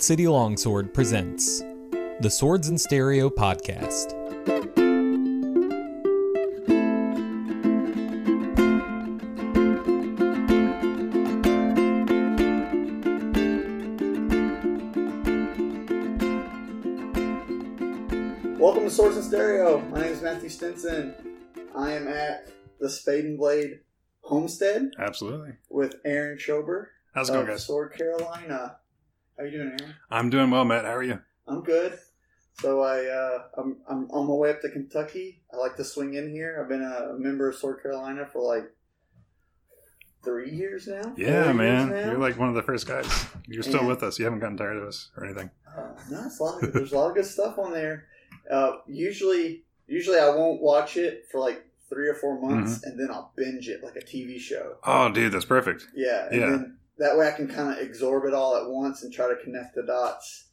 Bold City Longsword presents the Swords and Stereo Podcast. Welcome to Swords and Stereo. My name is Matthew Stinson. I am at the Spade and Blade Homestead Absolutely. with Aaron Shober How's it going, of guys? Sword Carolina. How you doing, Aaron? I'm doing well, Matt. How are you? I'm good. So I, uh, I'm, I'm on my way up to Kentucky. I like to swing in here. I've been a member of Sword Carolina for like three years now. Yeah, man. now? You're like one of the first guys. You're still Yeah. with us. You haven't gotten tired of us or anything. Uh, no, it's a lot of, there's a lot of good stuff on there. Uh, usually, usually I won't watch it for like three or four months, Mm-hmm. and then I'll binge it like a TV show. Oh, dude, that's perfect. Yeah, and Yeah. then that way I can kind of absorb it all at once and try to connect the dots.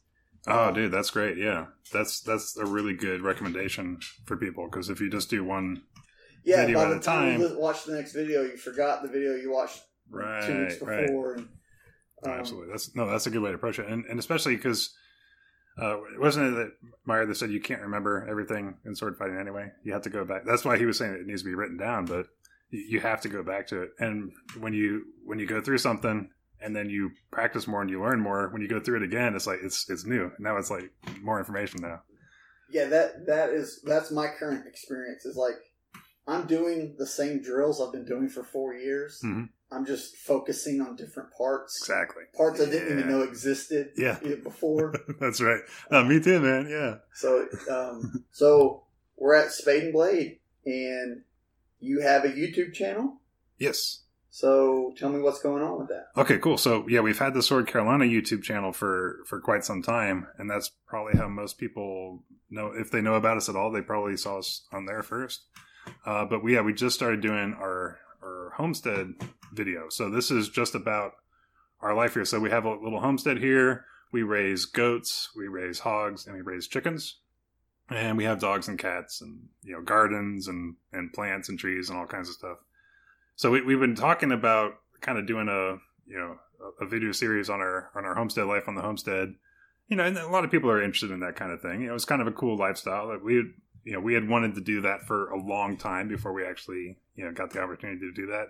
Oh, dude, that's great. Yeah, that's that's a really good recommendation for people because if you just do one, Yeah, Video by at the a time, you time. watch the next video, you forgot the video you watched right, two weeks right, before. And, um, absolutely. That's no, that's a good way to approach it, and and especially because. Uh, wasn't it that Meyer that said you can't remember everything in sword fighting anyway? You have to go back. That's why he was saying it needs to be written down, but you you have to go back to it. And when you when you go through something and then you practice more and you learn more, when you go through it again, it's like it's it's new. Now it's like more information now. Yeah, that that is that's my current experience. Is like I'm doing the same drills I've been doing for four years. Mhm. I'm just focusing on different parts, Exactly. parts I didn't even know existed Yeah. before. That's right. Uh, me too, man. Yeah. so, um, so we're at Spade and Blade, and you have a YouTube channel. Yes. So tell me what's going on with that. Okay, cool. So yeah, we've had the Sword Carolina YouTube channel for for quite some time, and that's probably how most people know. If they know about us at all, they probably saw us on there first. Uh, but we, yeah, we just started doing our our homestead video. So this is just about our life here. So we have a little homestead here. We raise goats, we raise hogs, and we raise chickens. And we have dogs and cats, and you know, gardens and and plants and trees and all kinds of stuff. So we, we've been talking about kind of doing a you know a, video series on our on our homestead life on the homestead. You know, and a lot of people are interested in that kind of thing. You know, kind of a cool lifestyle that we had, you know we had wanted to do that for a long time before we actually you know got the opportunity to do that.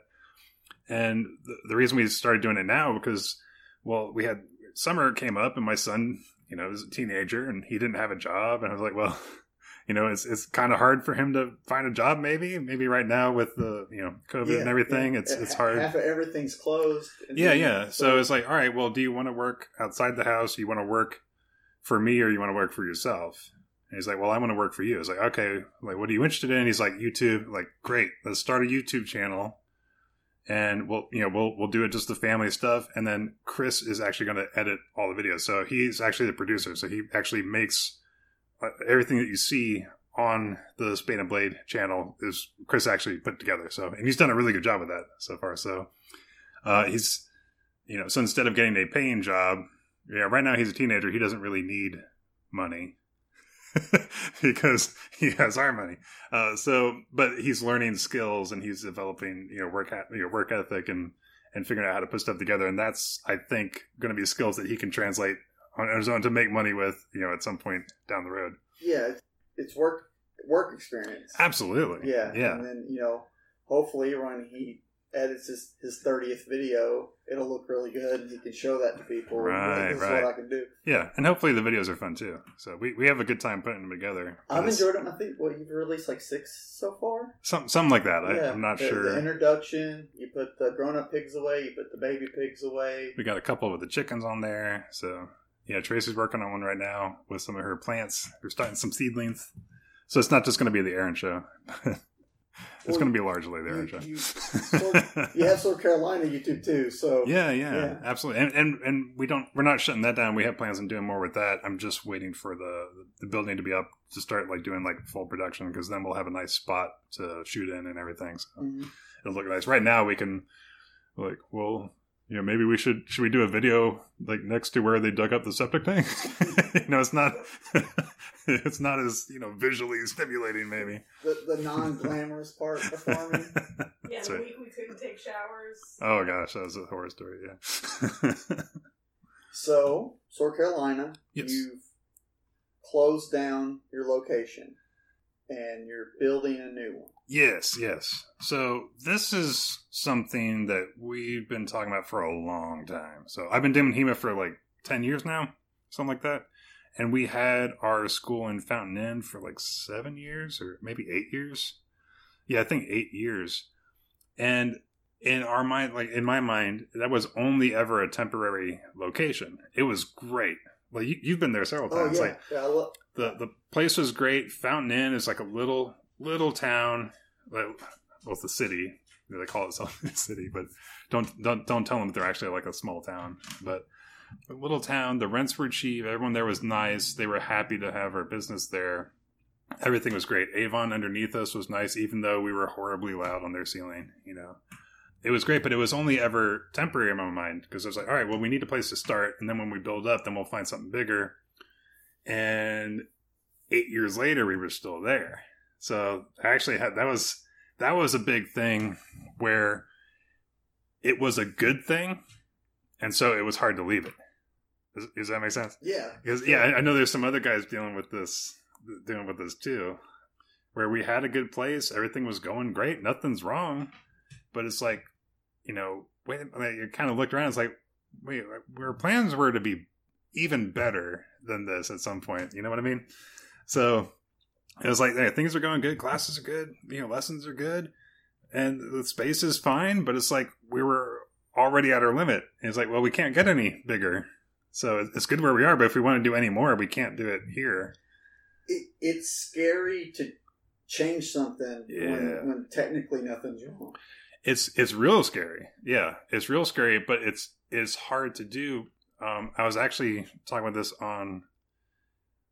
And the, the reason we started doing it now because well we had summer came up and my son you know was a teenager and he didn't have a job and I was like well you know it's it's kind of hard for him to find a job maybe maybe right now with the you know COVID Yeah, and everything yeah. it's it's hard Half of everything's closed. yeah, then- yeah. So it's like, all right, well, do you want to work outside the house? You want to work for me or you want to work for yourself? And he's like, well, I want to work for you. It's like, okay, like, what are you interested in? He's like, YouTube. Like, great. Let's start a YouTube channel. And we'll, you know, we'll, we'll do it just the family stuff. And then Chris is actually going to edit all the videos. So he's actually the producer. So he actually makes everything that you see on the Spade and Blade channel is Chris actually put together. So, and he's done a really good job with that so far. So, uh, he's, you know, so instead of getting a paying job, yeah, right now he's a teenager. He doesn't really need money because he has our money. Uh, so, but he's learning skills and he's developing, you know, work, you know, work ethic and, and figuring out how to put stuff together. And that's, I think, going to be skills that he can translate on to make money with, you know, at some point down the road. yeah. It's, work work experience. Absolutely. Yeah, Yeah. And then you know, hopefully, when he edits his his thirtieth video, it'll look really good, and he can show that to people. Right, this is right. what I can do. Yeah. And hopefully the videos are fun too. So we, we have a good time putting them together. I've it's enjoyed them. I think what you've released like six so far. Some, something like that. I, yeah, I'm not the, sure. The introduction. You put the grown up pigs away. You put the baby pigs away. We got a couple with the chickens on there. So yeah, Tracy's working on one right now with some of her plants. We're starting some seedlings. So it's not just going to be the Aaron show. it's Well, going to be largely the Aaron You, show. you, you have Sword Carolina YouTube too. So yeah, yeah, Yeah. absolutely. And, and and we don't we're not shutting that down. We have plans on doing more with that. I'm just waiting for the the building to be up to start like doing like full production because then we'll have a nice spot to shoot in and everything. So Mhm. it'll look nice. Right now we can like well you know maybe we should should we do a video like next to where they dug up the septic tank? you know it's not it's not as you know visually stimulating maybe. the the non glamorous part of farming. Yeah, right. week we couldn't take showers. Oh gosh, that was a horror story. Yeah. So, Sword Carolina, Yes. you've closed down your location and you're building a new one. Yes, yes. So this is something that we've been talking about for a long time. So I've been doing HEMA for like 10 years now, something like that. And we had our school in Fountain Inn for like seven years or maybe eight years. Yeah, I think eight years. And in our mind, like in my mind, that was only ever a temporary location. It was great. Well, you, you've been there several Oh, times. yeah. Like yeah lo- the the place was great. Fountain Inn is like a little little town. Well, it's the city. They call it a city, but don't don't don't tell them that they're actually like a small town. But a little town. The rents were cheap. Everyone there was nice. They were happy to have our business there. Everything was great. Avon underneath us was nice, even though we were horribly loud on their ceiling. You know, it was great, but it was only ever temporary in my mind because I was like, all right, well, we need a place to start, and then when we build up, then we'll find something bigger. And eight years later, we were still there. So I actually had that was that was a big thing where it was a good thing, and so it was hard to leave it. Does, does that make sense? yeah. Because yeah, I- know there's some other guys dealing with this, dealing with this too, where we had a good place, everything was going great, nothing's wrong, but it's like, you know, wait, like, you kind of looked around, it's like, wait, our plans were to be even better than this at some point. You know what I mean? So it was like, hey, things are going good, classes are good, you know, lessons are good, and the space is fine, but it's like we were already at our limit. And it's like, well, we can't get any bigger. So it's good where we are, but if we want to do any more, we can't do it here. It, it's scary to change something Yeah. when, when technically nothing's wrong. It's it's real scary. Yeah, it's real scary, but it's it's hard to do. Um, I was actually talking about this on.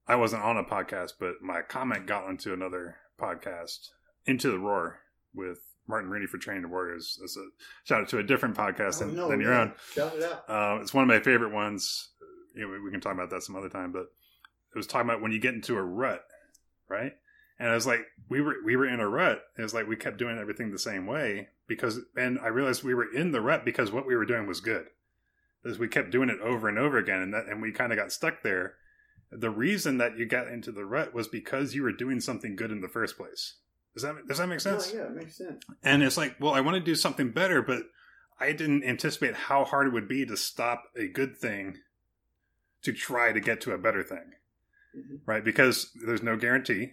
I wasn't on a podcast, but my comment got onto another podcast, Into the Roar, with Martin Rooney for Training the Warriors. That's a shout out to a different podcast Oh, than, no, than your own. Shout it out. Uh, it's one of my favorite ones. You know, we, can talk about that some other time, but it was talking about when you get into a rut, right? And I was like, we were we were in a rut. It was like we kept doing everything the same way because, and I realized we were in the rut because what we were doing was good. Because we kept doing it over and over again, and that and we kind of got stuck there. The reason that you got into the rut was because you were doing something good in the first place. Does that does that make sense? Oh, yeah, it makes sense. And it's like, well, I want to do something better, but I didn't anticipate how hard it would be to stop a good thing to try to get to a better thing, Mhm. right? Because there's no guarantee,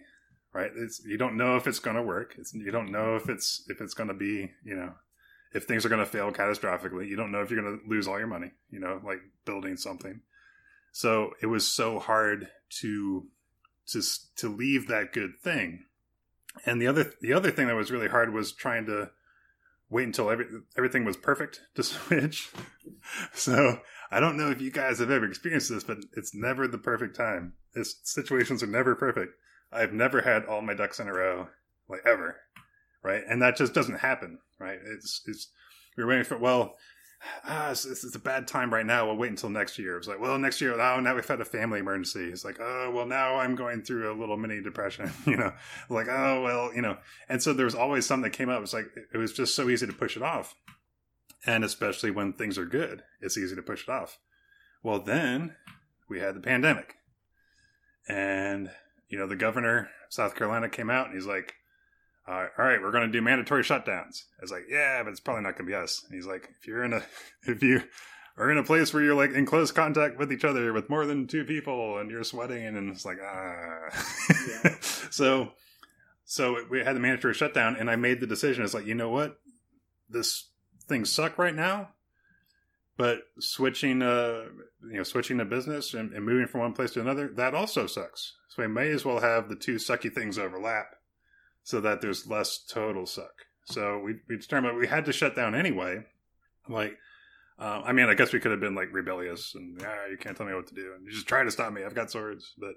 right? It's you don't know if it's going to work. It's you don't know if it's if it's going to be, you know, if things are going to fail catastrophically. You don't know if you're going to lose all your money, you know, like building something. So it was so hard to to to leave that good thing. And the other the other thing that was really hard was trying to wait until every, everything was perfect to switch. so I don't know if you guys have ever experienced this, but it's never the perfect time. This situations are never perfect. I've never had all my ducks in a row, like ever, right? And that just doesn't happen, right? It's it's we're waiting for well, ah, this, is a bad time right now. We'll wait until next year. It's like, well, next year, oh, now we've had a family emergency. It's like, oh, well, now I'm going through a little mini depression, you know, like, oh, well, you know. And so there was always something that came up. It's like, it was just so easy to push it off. And especially when things are good, it's easy to push it off. Well, then we had the pandemic. And, you know, the governor of South Carolina came out and he's like, uh, all right, we're going to do mandatory shutdowns. I was like, yeah, but it's probably not going to be us. And he's like, if you're in a, if you are in a place where you're like in close contact with each other with more than two people and you're sweating and it's like, ah. Yeah. so, so we had the mandatory shutdown and I made the decision. It's like, you know what? This things suck right now, but switching, uh, you know, switching a business and, and moving from one place to another, that also sucks. So we may as well have the two sucky things overlap so that there's less total suck. So we, we determined we had to shut down anyway. Like, uh, I mean, I guess we could have been like rebellious and ah, you can't tell me what to do and you just try to stop me. I've got swords, but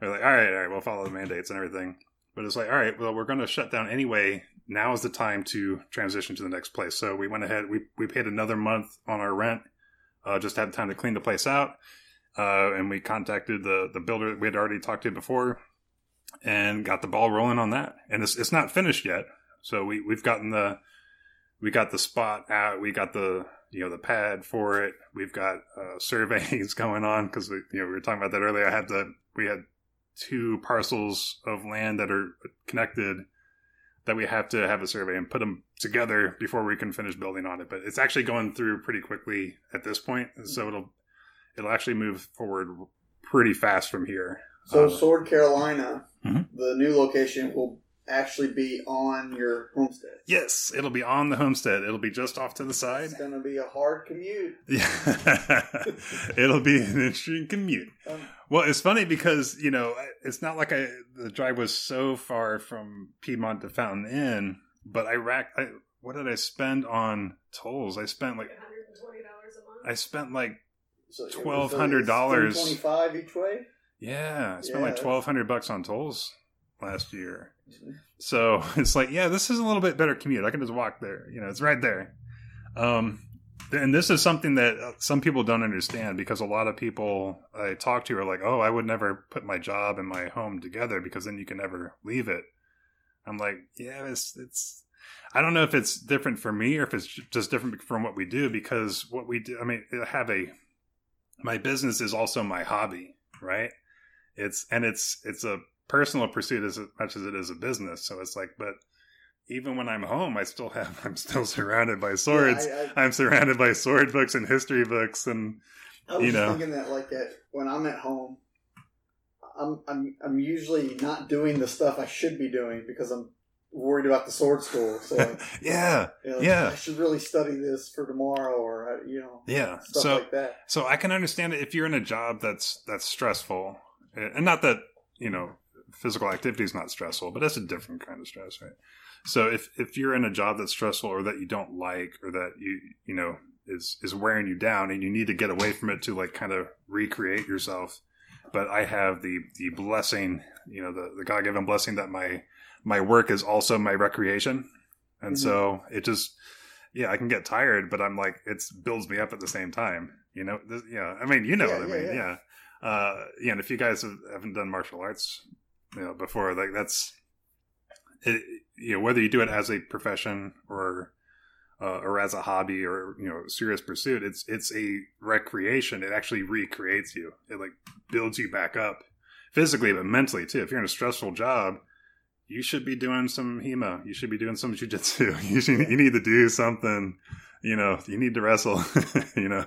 they're like, all right, all right, we'll follow the mandates and everything. But it's like, all right, well, we're going to shut down anyway. Now is the time to transition to the next place. So we went ahead. We we paid another month on our rent. Uh, just had time to clean the place out. Uh, and we contacted the the builder that we had already talked to before, and got the ball rolling on that. And it's it's not finished yet. So we we've gotten the we got the spot out. We got the you know the pad for it. We've got uh, surveys going on because we you know we were talking about that earlier. I had the we had two parcels of land that are connected that we have to have a survey and put them together before we can finish building on it. But it's actually going through pretty quickly at this point, so it'll it'll actually move forward pretty fast from here. So Uh, Sword Carolina, Mhm. the new location will actually be on your homestead. yes, it'll be on the homestead. It'll be just off to the side. It's going to be a hard commute. Yeah, it'll be an interesting commute. Um, Well, it's funny because you know it's not like I the drive was so far from Piedmont to Fountain Inn, but I racked. I, what did I spend on tolls? I spent like $120 a month. I spent like so it was- $1,200. it's Twenty-five each way. Yeah, I spent Yeah, like twelve hundred bucks on tolls last year. So it's like, yeah, this is a little bit better commute. I can just walk there. You know, it's right there. Um, and this is something that uh, some people don't understand because a lot of people I talk to are like, "Oh, I would never put my job and my home together because then you can never leave it." I'm like, "Yeah, it's it's." I don't know if it's different for me or if it's just different from what we do because what we do. I mean, I have a my business is also my hobby, right? It's and it's it's a personal pursuit as much as it is a business. So it's like, but even when I'm home, I still have I'm still surrounded by swords. Yeah, I, I'm surrounded by sword books and history books, and I was you know. thinking that, like, that when I'm at home, I'm I'm I'm usually not doing the stuff I should be doing because I'm worried about the sword school. So, like, yeah, you know, like, Yeah. I should really study this for tomorrow, or you know, yeah. stuff So like that. so I can understand it if you're in a job that's that's stressful, and not that you know physical activity is not stressful, but that's a different kind of stress, right? So if if you're in a job that's stressful or that you don't like or that you you know is is wearing you down and you need to get away from it to like kind of recreate yourself. But I have the the blessing, you know, the the God given blessing that my my work is also my recreation, and Mhm. so it just yeah, I can get tired, but I'm like it builds me up at the same time. You know, this, yeah. I mean, you know Yeah, what I yeah, mean, yeah. Uh, yeah, and if you guys have, haven't done martial arts, you know, before, like that's it. You know, whether you do it as a profession or uh, or as a hobby or you know serious pursuit, it's it's a recreation. It actually recreates you. It like builds you back up physically, but mentally too. If you're in a stressful job, you should be doing some HEMA. You should be doing some jujitsu. You you need to do something. You know, you need to wrestle. you know,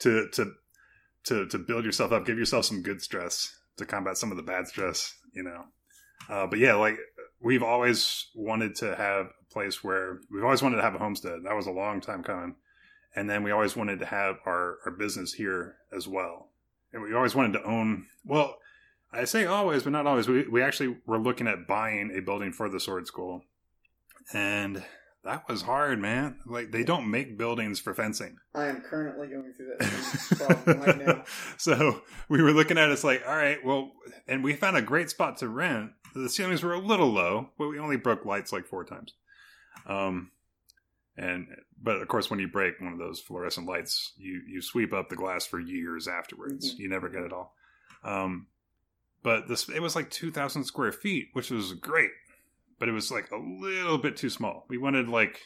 to to to to build yourself up, give yourself some good stress to combat some of the bad stress. You know, uh, but yeah, like we've always wanted to have a place where we've always wanted to have a homestead. That was a long time coming, and then we always wanted to have our our business here as well, and we always wanted to own. Well, I say always, but not always. We we actually were looking at buying a building for the sword school, and that was hard, man. Like they don't make buildings for fencing. I am currently going through that problem right now. so we were looking at it, it's like, all right, well, and we found a great spot to rent. The ceilings were a little low, but we only broke lights like four times. Um, and but of course, when you break one of those fluorescent lights, you you sweep up the glass for years afterwards. Mhm. You never get it all. Um, but this it was like two thousand square feet, which was great, but it was like a little bit too small. We wanted like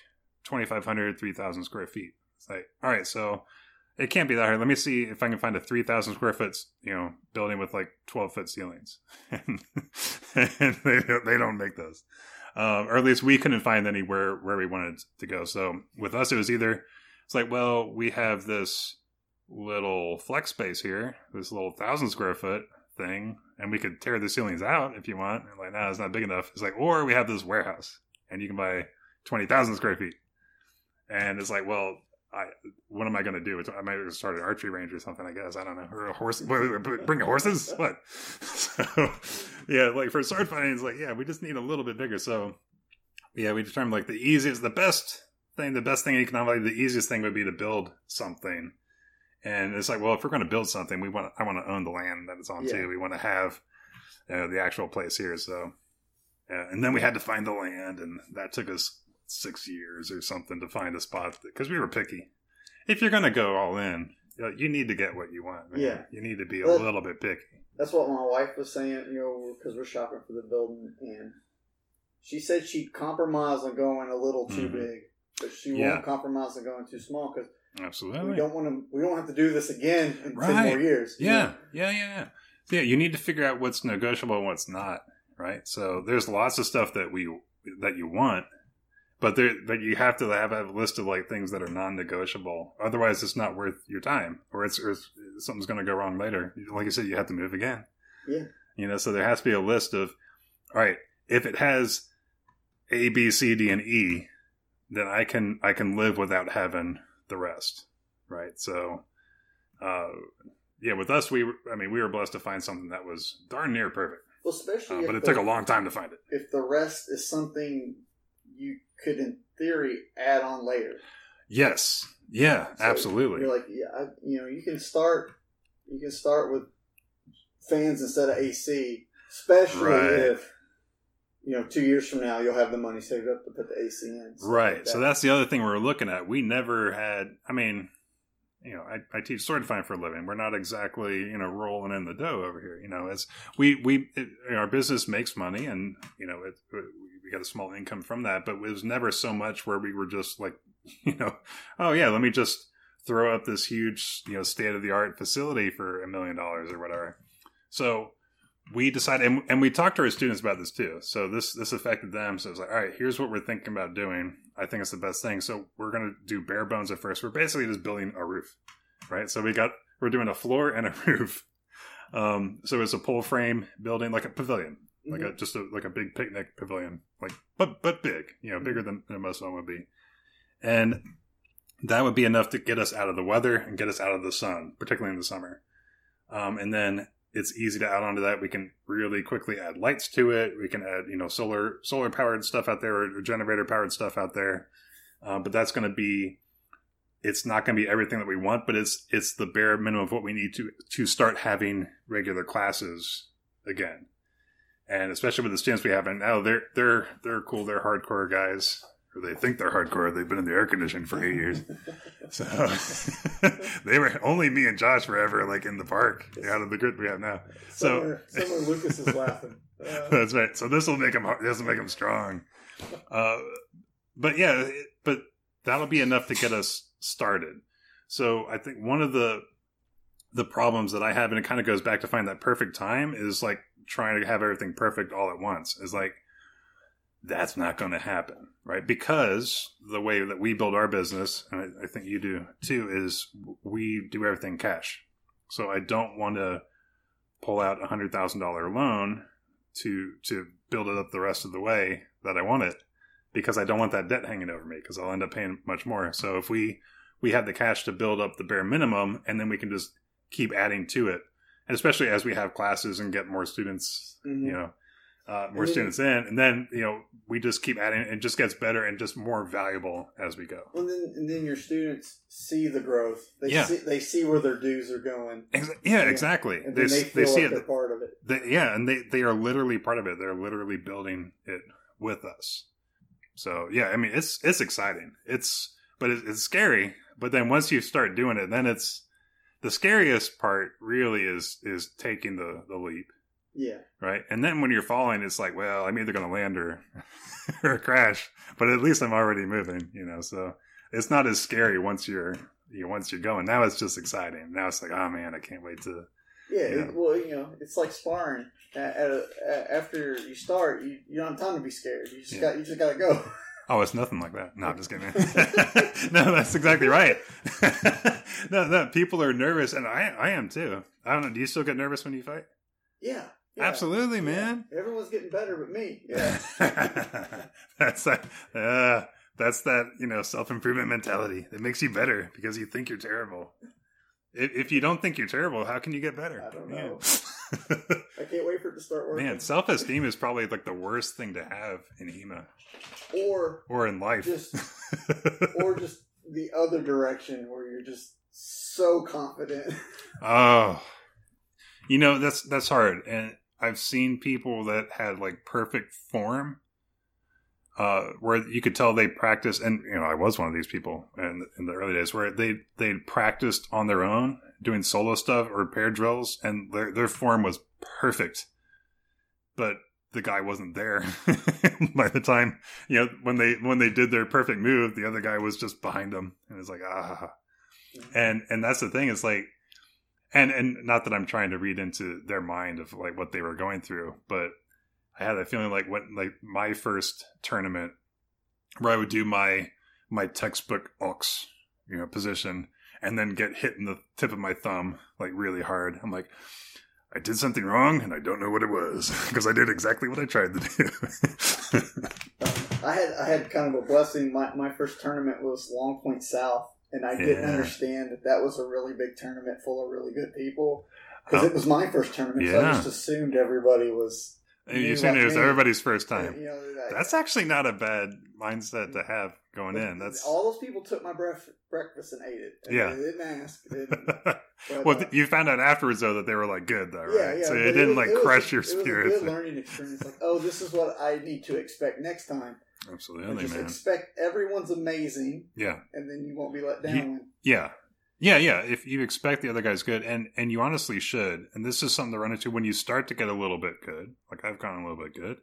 2,500, 3,000 square feet. It's like, all right, so it can't be that hard. Let me see if I can find a 3,000 square foot, you know, building with like 12 foot ceilings. and they, they don't make those. Um, or at least we couldn't find anywhere where we wanted to go. So with us, it was either, it's like, well, we have this little flex space here, this little thousand square foot thing, and we could tear the ceilings out if you want. And like, no, it's not big enough. It's like, or we have this warehouse and you can buy 20,000 square feet. And it's like, well, I, what am I going to do? I might start an archery range or something, I guess. I don't know. Or a horse, bring horses? What? So, yeah, like for sword fighting, it's like, yeah, we just need a little bit bigger. So, yeah, we determined like the easiest, the best thing, the best thing economically, the easiest thing would be to build something. And it's like, well, if we're going to build something, we want, I want to own the land that it's on Yeah. too. We want to have uh, the actual place here. So, yeah, and then we had to find the land, and that took us six years or something to find a spot because we were picky. If you're going to go all in, you know, you need to get what you want. man. Yeah. you need to be a little bit picky. That's what my wife was saying, you know, because we're shopping for the building, and she said she'd compromise on going a little too Mhm. big. but she Yeah. won't compromise on going too small because Absolutely. we don't want to. We don't have to do this again in ten more years. Yeah, yeah, yeah, yeah. Yeah, you need to figure out what's negotiable and what's not, right? So there's lots of stuff that we that you want, but there but you have to have a list of like things that are non-negotiable. Otherwise, it's not worth your time, or it's, or it's something's going to go wrong later. Like you said, you have to move again. Yeah. You know, so there has to be a list of, all right, if it has A, B, C, D, and E, then I can I can live without having the rest, right? So, uh, yeah, with us, we were, I mean, we were blessed to find something that was darn near perfect, Well, especially uh, if but it the, took a long time to find it. if the rest is something you could, in theory, add on later. Yes, yeah, So absolutely. You're like, yeah, I, you know, you can start. You can start with fans instead of AC, especially Right. if you know two years from now you'll have the money saved up to put the AC in. Right. like So that's the other thing we're looking at. We never had. I mean, you know, I, I teach fighting for a living. We're not exactly you know rolling in the dough over here. You know, as we we it, our business makes money, and you know, it, we got a small income from that. But it was never so much where we were just like, you know, oh yeah, let me just throw up this huge you know state of the art facility for a million dollars or whatever. So we decided, and, and we talked to our students about this too. So this this affected them. So it's like, all right, here's what we're thinking about doing. I think it's the best thing. So we're going to do bare bones at first. We're basically just building a roof, right? So we got we're doing a floor and a roof. Um, so it's a pole frame building, like a pavilion, like a just a like a big picnic pavilion, like but but big, you know, bigger than, than most of them would be, and that would be enough to get us out of the weather and get us out of the sun, particularly in the summer. Um, and then it's easy to add on to that. We can really quickly add lights to it. We can add, you know, solar solar powered stuff out there or generator powered stuff out there. Um, but that's going to be, it's not going to be everything that we want, but it's it's the bare minimum of what we need to to start having regular classes again. And especially with the students we have right now, they're they're they're cool. They're hardcore guys, they think they're hardcore. They've been in the air conditioning for eight years. So they were only me and Josh were ever like in the park out of the group we have now. So somewhere, somewhere Lucas is laughing. Uh, that's right. So this will make them this will make them strong. Uh, but yeah, it- but that'll be enough to get us started. So I think one of the the problems that I have, and it kind of goes back to find that perfect time, is like trying to have everything perfect all at once. Is like that's not going to happen, right? Because the way that we build our business, and I, I think you do too, is we do everything cash. So I don't want to pull out a hundred thousand dollar loan to to build it up the rest of the way that I want it because I don't want that debt hanging over me because I'll end up paying much more. So if we we have the cash to build up the bare minimum and then we can just keep adding to it, and especially as we have classes and get more students, Mhm. you know, uh, more students in, and then you know we just keep adding. It just gets better and just more valuable as we go. and then and then your students see the growth. They Yeah. see they see where their dues are going, Ex- yeah, Yeah. exactly. and They, then they they feel see like it. they're part of it. They, yeah, and they they are literally part of it. They're literally building it with us. So yeah, I mean it's it's exciting. It's but it's, it's scary. But then once you start doing it, then it's the scariest part. Really is is taking the the leap, Yeah, right? And then when you're falling, it's like, well, I'm either going to land or or crash. But at least I'm already moving, you know. So it's not as scary once you're you know, once you're going. Now it's just exciting. Now it's like, oh man, I can't wait to yeah. Yeah. It, well, you know, it's like sparring. At, at a, a- after you start, you, you don't have time to be scared. You just Yeah. got you just got to go. Oh, it's nothing like that. No, I'm just kidding. no, that's exactly right. no, no, people are nervous, and I, I am too. I don't know. Do you still get nervous when you fight? yeah, yeah. Absolutely, man. Everyone's getting better, but me. Yeah, that's that. Uh, that's that. You know, self improvement mentality that makes you better because you think you're terrible. If, if you don't think you're terrible, how can you get better? I don't know. Yeah. I can't wait for it to start working. Man, self esteem is probably like the worst thing to have in HEMA or or in life. Just- or just the other direction where you're just so confident. Oh, you know that's that's hard, and I've seen people that had like perfect form, uh, where you could tell they practiced, and you know I was one of these people in in the early days where they they practiced on their own doing solo stuff or pair drills, and their their form was perfect, but the guy wasn't there by the time you know when they when they did their perfect move the other guy was just behind them and it's like ah. And and that's the thing it's like and and not that i'm trying to read into their mind of like what they were going through but i had that feeling like when like my first tournament where i would do my my textbook ox you know position and then get hit in the tip of my thumb like really hard i'm like I did something wrong and I don't know what it was because I did exactly what I tried to do. I had I had kind of a blessing. My my first tournament was Longpoint South, and I didn't understand that that was a really big tournament full of really good people because Oh. it was my first tournament. So I just assumed everybody was. You're saying it was me. everybody's first time. You know, that- That's actually not a bad mindset to have going in. That's all those people took my bref- breakfast and ate it. And Yeah. they didn't ask. They didn't, but, well, uh, you found out afterwards though that they were like good though, right? yeah, yeah. so it didn't was- like was- crush your It was a good learning experience. Like, oh, this is what I need to expect next time. Absolutely, just man. expect everyone's amazing, Yeah, and then you won't be let down. yeah, yeah, yeah. If you expect the other guy's good, and and you honestly should, and this is something to run into when you start to get a little bit good. Like I've gotten a little bit good.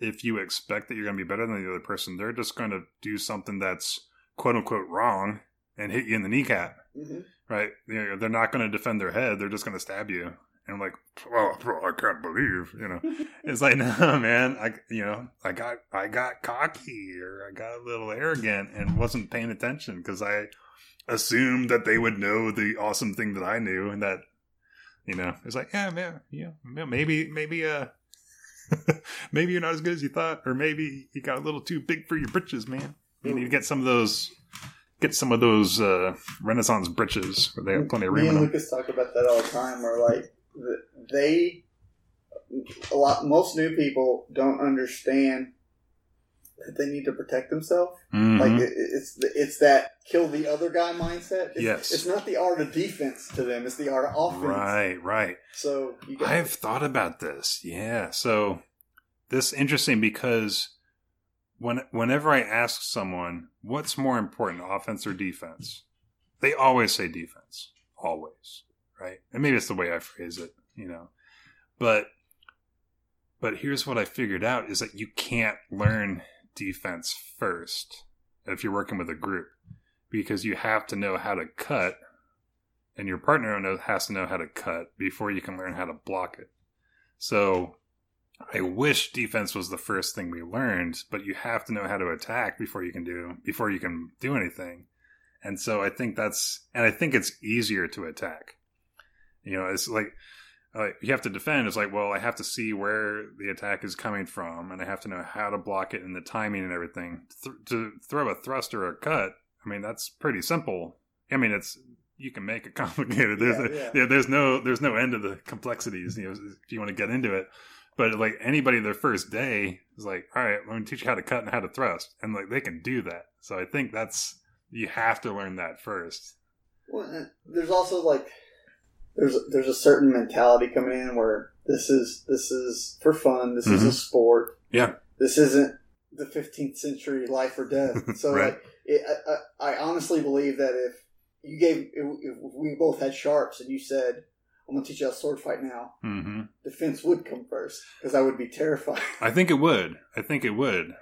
If you expect that you're going to be better than the other person, they're just going to do something that's quote unquote wrong and hit you in the kneecap. hmm right? You know, they're not going to defend their head; they're just going to stab you. And I'm like, oh, I can't believe, you know. It's like, no, man, I, you know, I got, I got cocky or I got a little arrogant and wasn't paying attention because I assumed that they would know the awesome thing that I knew, and that, you know, it's like, yeah, man, yeah, maybe, maybe, uh. maybe you're not as good as you thought, or maybe you got a little too big for your britches, man. You need to get some of those, get some of those uh, Renaissance britches where they have plenty of Me room in and. Lucas talk about that all the time. Where like they, a lot, most new people don't understand that they need to protect themselves. Mhm. Like it, it's it's that kill the other guy mindset. It's, Yes. it's not the art of defense to them; it's the art of offense. Right, right. So I've thought about this. Yeah. So this interesting because when whenever I ask someone what's more important, offense or defense, they always say defense. Always. Right? And maybe it's the way I phrase it, you know. But but here's what I figured out is that you can't learn defense first if you're working with a group because you have to know how to cut and your partner has to know how to cut before you can learn how to block it. So I wish defense was the first thing we learned, but you have to know how to attack before you can do before you can do anything. And so I think that's and I think it's easier to attack. You know, it's like uh, you have to defend. It's like, well, I have to see where the attack is coming from, and I have to know how to block it and the timing and everything. Th- to throw a thrust or a cut, I mean, that's pretty simple. I mean, it's you can make it complicated. There's Yeah, a, yeah. yeah, there's no there's no end to the complexities. You know, if you want to get into it. But like anybody, their first day is like, all right, let me teach you how to cut and how to thrust, and like they can do that. So I think that's you have to learn that first. Well, there's also like there's there's a certain mentality coming in where this is this is for fun. This is a Mhm. sport. Yeah. This isn't the 15th century life or death. So Right. like, it, I, I I honestly believe that if you gave if, we both had sharps and you said I'm gonna teach you how to sword fight now, hmm defense would come first because I would be terrified. I think it would. I think it would.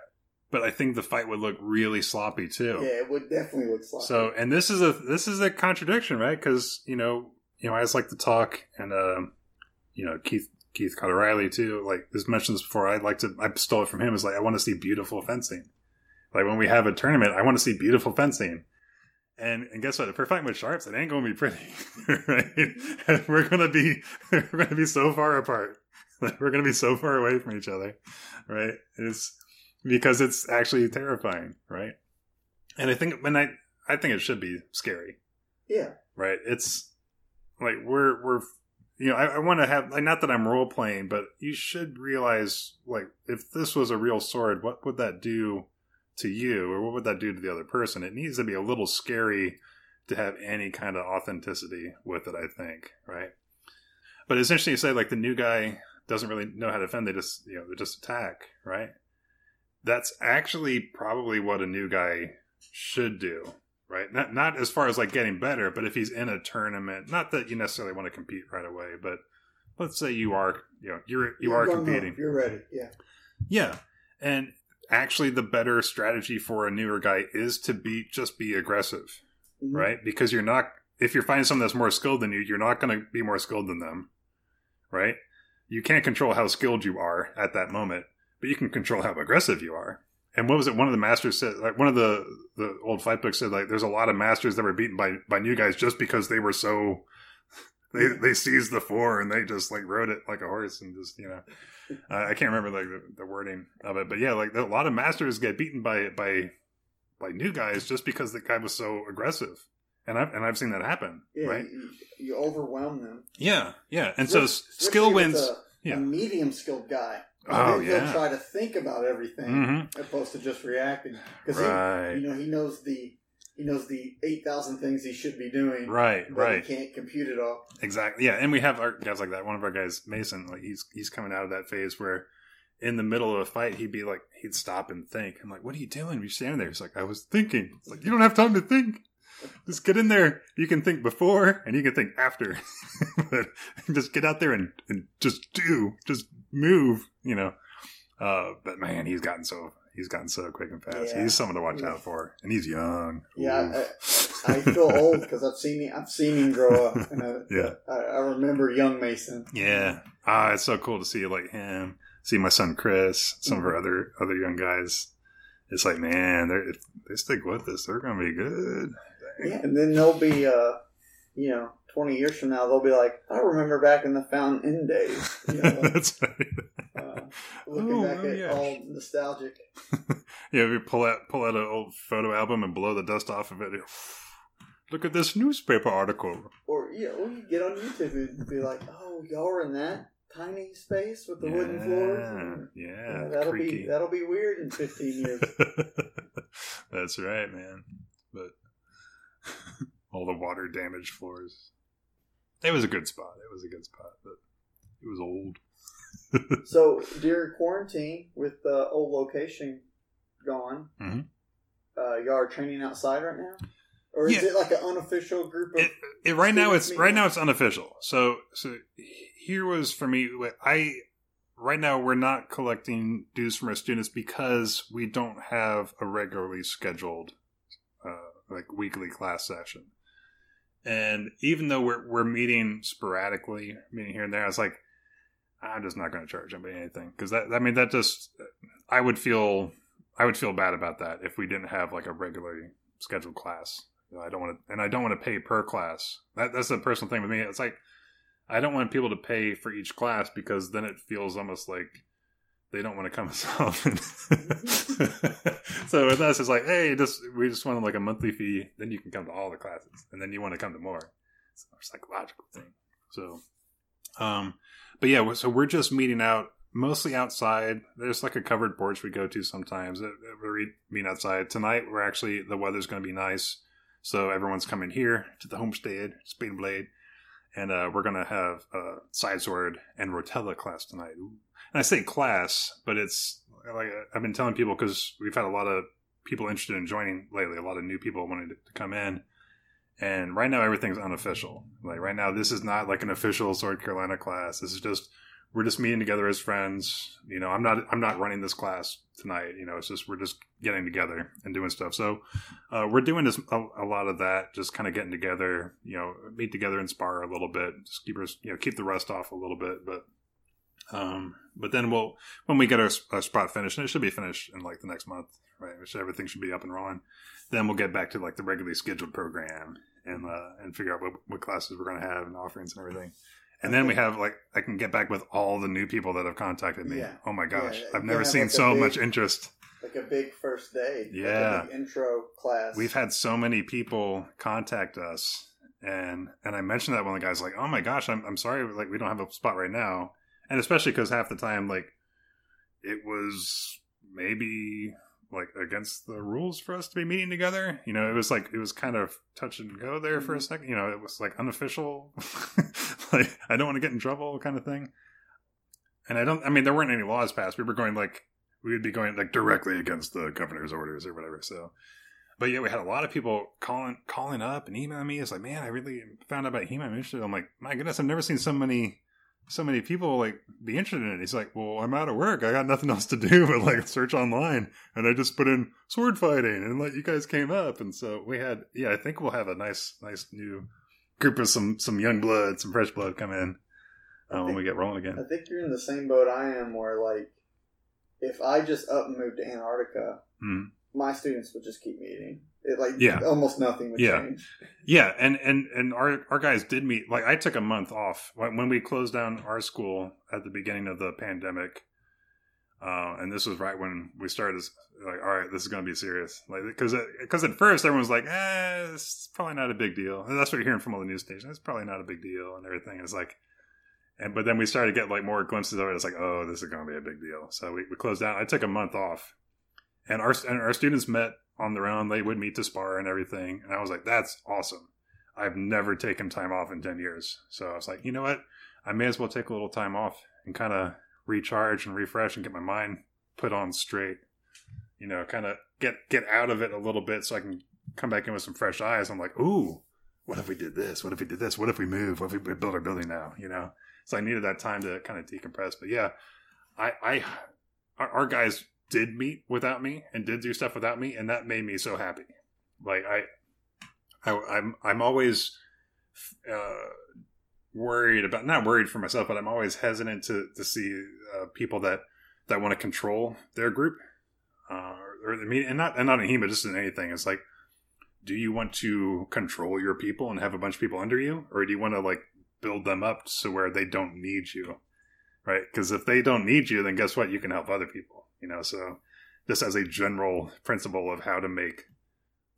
But I think the fight would look really sloppy too. yeah, it would definitely look sloppy. So, and this is a this is a contradiction, right? Because you know, you know, I just like to talk, and um, you know, Keith Keith Carter Riley too. Like this mentioned this before. I'd like to. I stole it from him. Is like I want to see beautiful fencing. Like when we have a tournament, I want to see beautiful fencing. And and guess what? If we're fighting with sharps, it ain't going to be pretty, right? And we're going to be we're going to be so far apart. Like we're going to be so far away from each other, right? It's because it's actually terrifying, right? And I think when I I think it should be scary, yeah, right? It's like we're we're you know I, I want to have like not that I'm role playing, but you should realize like if this was a real sword, what would that do to you, or what would that do to the other person? It needs to be a little scary to have any kind of authenticity with it. I think, right? But it's interesting you say like the new guy doesn't really know how to defend; they just you know they just attack, right? That's actually probably what a new guy should do right? Not not as far as like getting better, but if he's in a tournament, not that you necessarily want to compete right away, but let's say you are you know you're you You're are competing. You're ready. Yeah. Yeah. And actually the better strategy for a newer guy is to be just be aggressive, Mhm. right? Because you're not if you're finding someone that's more skilled than you, you're not going to be more skilled than them. Right? You can't control how skilled you are at that moment, but you can control how aggressive you are. And what was it? One of the masters said, like one of the the old fight books said, like there's a lot of masters that were beaten by by new guys just because they were so they they seized the floor and they just like rode it like a horse and just you know I I can't remember like the, the wording of it, but yeah, like a lot of masters get beaten by by by new guys just because the guy was so aggressive, and I've and I've seen that happen, Yeah. right? You, you overwhelm them. Yeah, yeah, and so skill wins. A, yeah. a medium skilled guy. Oh, Then yeah. He'll try to think about everything hmm opposed to just reacting because Right, you know he knows the he knows the eight thousand things he should be doing. right, But right. he can't compute it all. Exactly. Yeah, and we have our guys like that. One of our guys, Mason, like he's he's coming out of that phase where in the middle of a fight he'd be like he'd stop and think. I'm like, what are you doing? You're standing there. He's like, I was thinking. It's like you don't have time to think. Just get in there. You can think before and you can think after. but just get out there and, and just do. Just move, you know. Uh but man, he's gotten so he's gotten so quick and fast. Yeah. He's someone to watch out for. And he's young. Yeah, I, I feel old because I've seen him, I've seen him grow up. And I, Yeah. I, I remember young Mason. Yeah. Ah, it's so cool to see like him, see my son Chris, some of our other other young guys. It's like, man, they they stick with this, they're gonna be good. Yeah, and then they'll be, uh, you know, twenty years from now, they'll be like, I remember back in the Fountain Inn days. You know, That's right. uh, looking Oh, back oh, at yeah. all nostalgic. yeah, we pull out pull out an old photo album and blow the dust off of it. Look at this newspaper article. Or yeah, or you get on YouTube and be like, oh, y'all were in that tiny space with the wooden floors. Yeah, Yeah, yeah, that'll creaky. be that'll be weird in fifteen years. That's right, man. All the water damaged floors. It was a good spot. It was a good spot, but it was old. so during quarantine, with the old location gone, Mhm. uh, y'all are training outside right now, or is Yeah. it like an unofficial group of? It, it, right now, it's Students right now it's unofficial. So, so here was for me. I right now we're not collecting dues from our students because we don't have a regularly scheduled uh, like weekly class session. And even though we're we're meeting sporadically, meeting here and there, I was like, I'm just not going to charge anybody anything because that I mean that just I would feel I would feel bad about that if we didn't have like a regularly scheduled class. You know, I don't want to, and I don't want to pay per class. That, that's the personal thing with me. It's like I don't want people to pay for each class because then it feels almost like they don't want to come as often. so with us, it's like, hey, just we just want like a monthly fee. Then you can come to all the classes, and then you want to come to more. It's a psychological thing. So, um, but yeah, so we're just meeting out mostly outside. There's like a covered porch we go to sometimes. Uh, We meet outside. Tonight, we're actually the weather's going to be nice, so everyone's coming here to the homestead, Spade and Blade, and uh, we're to have a side sword and rotella class tonight. Ooh. And I say class, but it's like I've been telling people because we've had a lot of people interested in joining lately. A lot of new people wanting to, come in. And right now, everything's unofficial. Like right now, this is not like an official Sword Carolina class. This is just we're just meeting together as friends. You know, I'm not I'm not running this class tonight. You know, it's just we're just getting together and doing stuff. So uh, we're doing this a, a lot of that, just kind of getting together. You know, meet together and spar a little bit, just keep us you know keep the rust off a little bit. But um, but then we'll when we get our, our spot finished, and it should be finished in like the next month, right? Which everything should be up and rolling. Then we'll get back to like the regularly scheduled program and uh, and figure out what, what classes we're going to have and offerings and everything. And then we have like I can get back with all the new people that have contacted me. Yeah. Oh my gosh, Yeah, I've never seen like, so big- much interest. like a big first day. like a Yeah. big intro class. We've had so many people contact us, and and I mentioned that one of the guys like, oh my gosh, I'm I'm sorry, like we don't have a spot right now, and especially because half the time like it was maybe like against the rules for us to be meeting together. You know, it was like it was kind of touch and go there for a mm-hmm. second. You know, it was like unofficial, like I don't want to get in trouble kind of thing. And I don't. I mean, there weren't any laws passed. We were going like we would be going like directly against the governor's orders or whatever. So, but yeah, we had a lot of people calling calling up and emailing me. It's like, man, I really found out about Hema. I'm interested. I'm like, my goodness, I've never seen so many so many people like be interested in it. He's like, well, I'm out of work. I got nothing else to do but like search online, and I just put in sword fighting, and like you guys came up, and so we had yeah. I think we'll have a nice nice new group of some some young blood, some fresh blood come in uh, when we get rolling again. I think you're in the same boat I am, where like, if I just up and moved to Antarctica, Hmm. My students would just keep meeting. It like Yeah. almost nothing would Yeah. change. Yeah, and and and our our guys did meet. Like I took a month off when when we closed down our school at the beginning of the pandemic, uh, and this was right when we started. Like, all right, this is going to be serious. Like, because because at first everyone was like, eh, it's probably not a big deal. And that's what you're hearing from all the news stations. It's probably not a big deal, and everything is like. And but then we started to get like more glimpses of it. It's like, oh, this is going to be a big deal. So we, we closed down. I took a month off, and our and our students met on their own. They would meet to spar and everything. And I was like, that's awesome. I've never taken time off in 10 years. So I was like, you know what? I may as well take a little time off and kind of recharge and refresh and get my mind put on straight. You know, kind of get get out of it a little bit so I can come back in with some fresh eyes. I'm like, ooh, what if we did this? What if we did this? What if we move? What if we build our building now? You know? So I needed that time to kind of decompress. But yeah, I, I, our, our guys did meet without me and did do stuff without me, and that made me so happy. Like I, I I'm I'm always uh, worried about not worried for myself, but I'm always hesitant to to see uh, people that that want to control their group uh, or the media, and not and not in HEMA, just in anything. It's like, do you want to control your people and have a bunch of people under you, or do you want to like build them up so where they don't need you, right? Because if they don't need you, then guess what? You can help other people, you know. So just as a general principle of how to make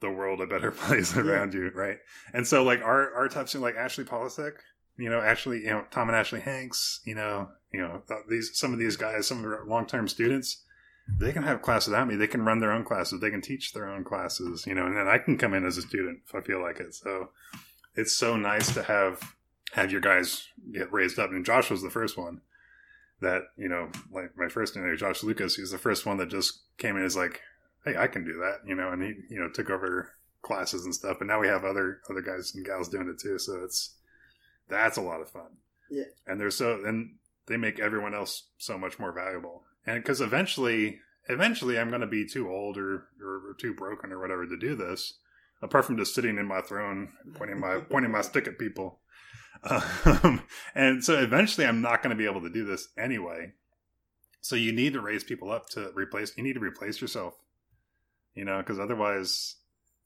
the world a better place around you, right? And so like our our top student like Ashley Polisek, you know, Ashley, you know, Tom and Ashley Hanks, you know, you know, uh, these some of these guys, some of our long term students, they can have class without me. They can run their own classes. They can teach their own classes, you know, and then I can come in as a student if I feel like it. So it's so nice to have have your guys get raised up. And Josh was the first one that, you know, like my first name, Josh Lucas, he's the first one that just came in as like, hey, I can do that, you know, and he, you know, took over classes and stuff. And now we have other other guys and gals doing it too. So it's that's a lot of fun. Yeah. And they're so and they make everyone else so much more valuable. And because eventually, eventually, I'm going to be too old or, or or too broken or whatever to do this. Apart from just sitting in my throne, pointing my pointing my stick at people. Um, and so eventually, I'm not going to be able to do this anyway. So you need to raise people up to replace. You need to replace yourself. You know, because otherwise,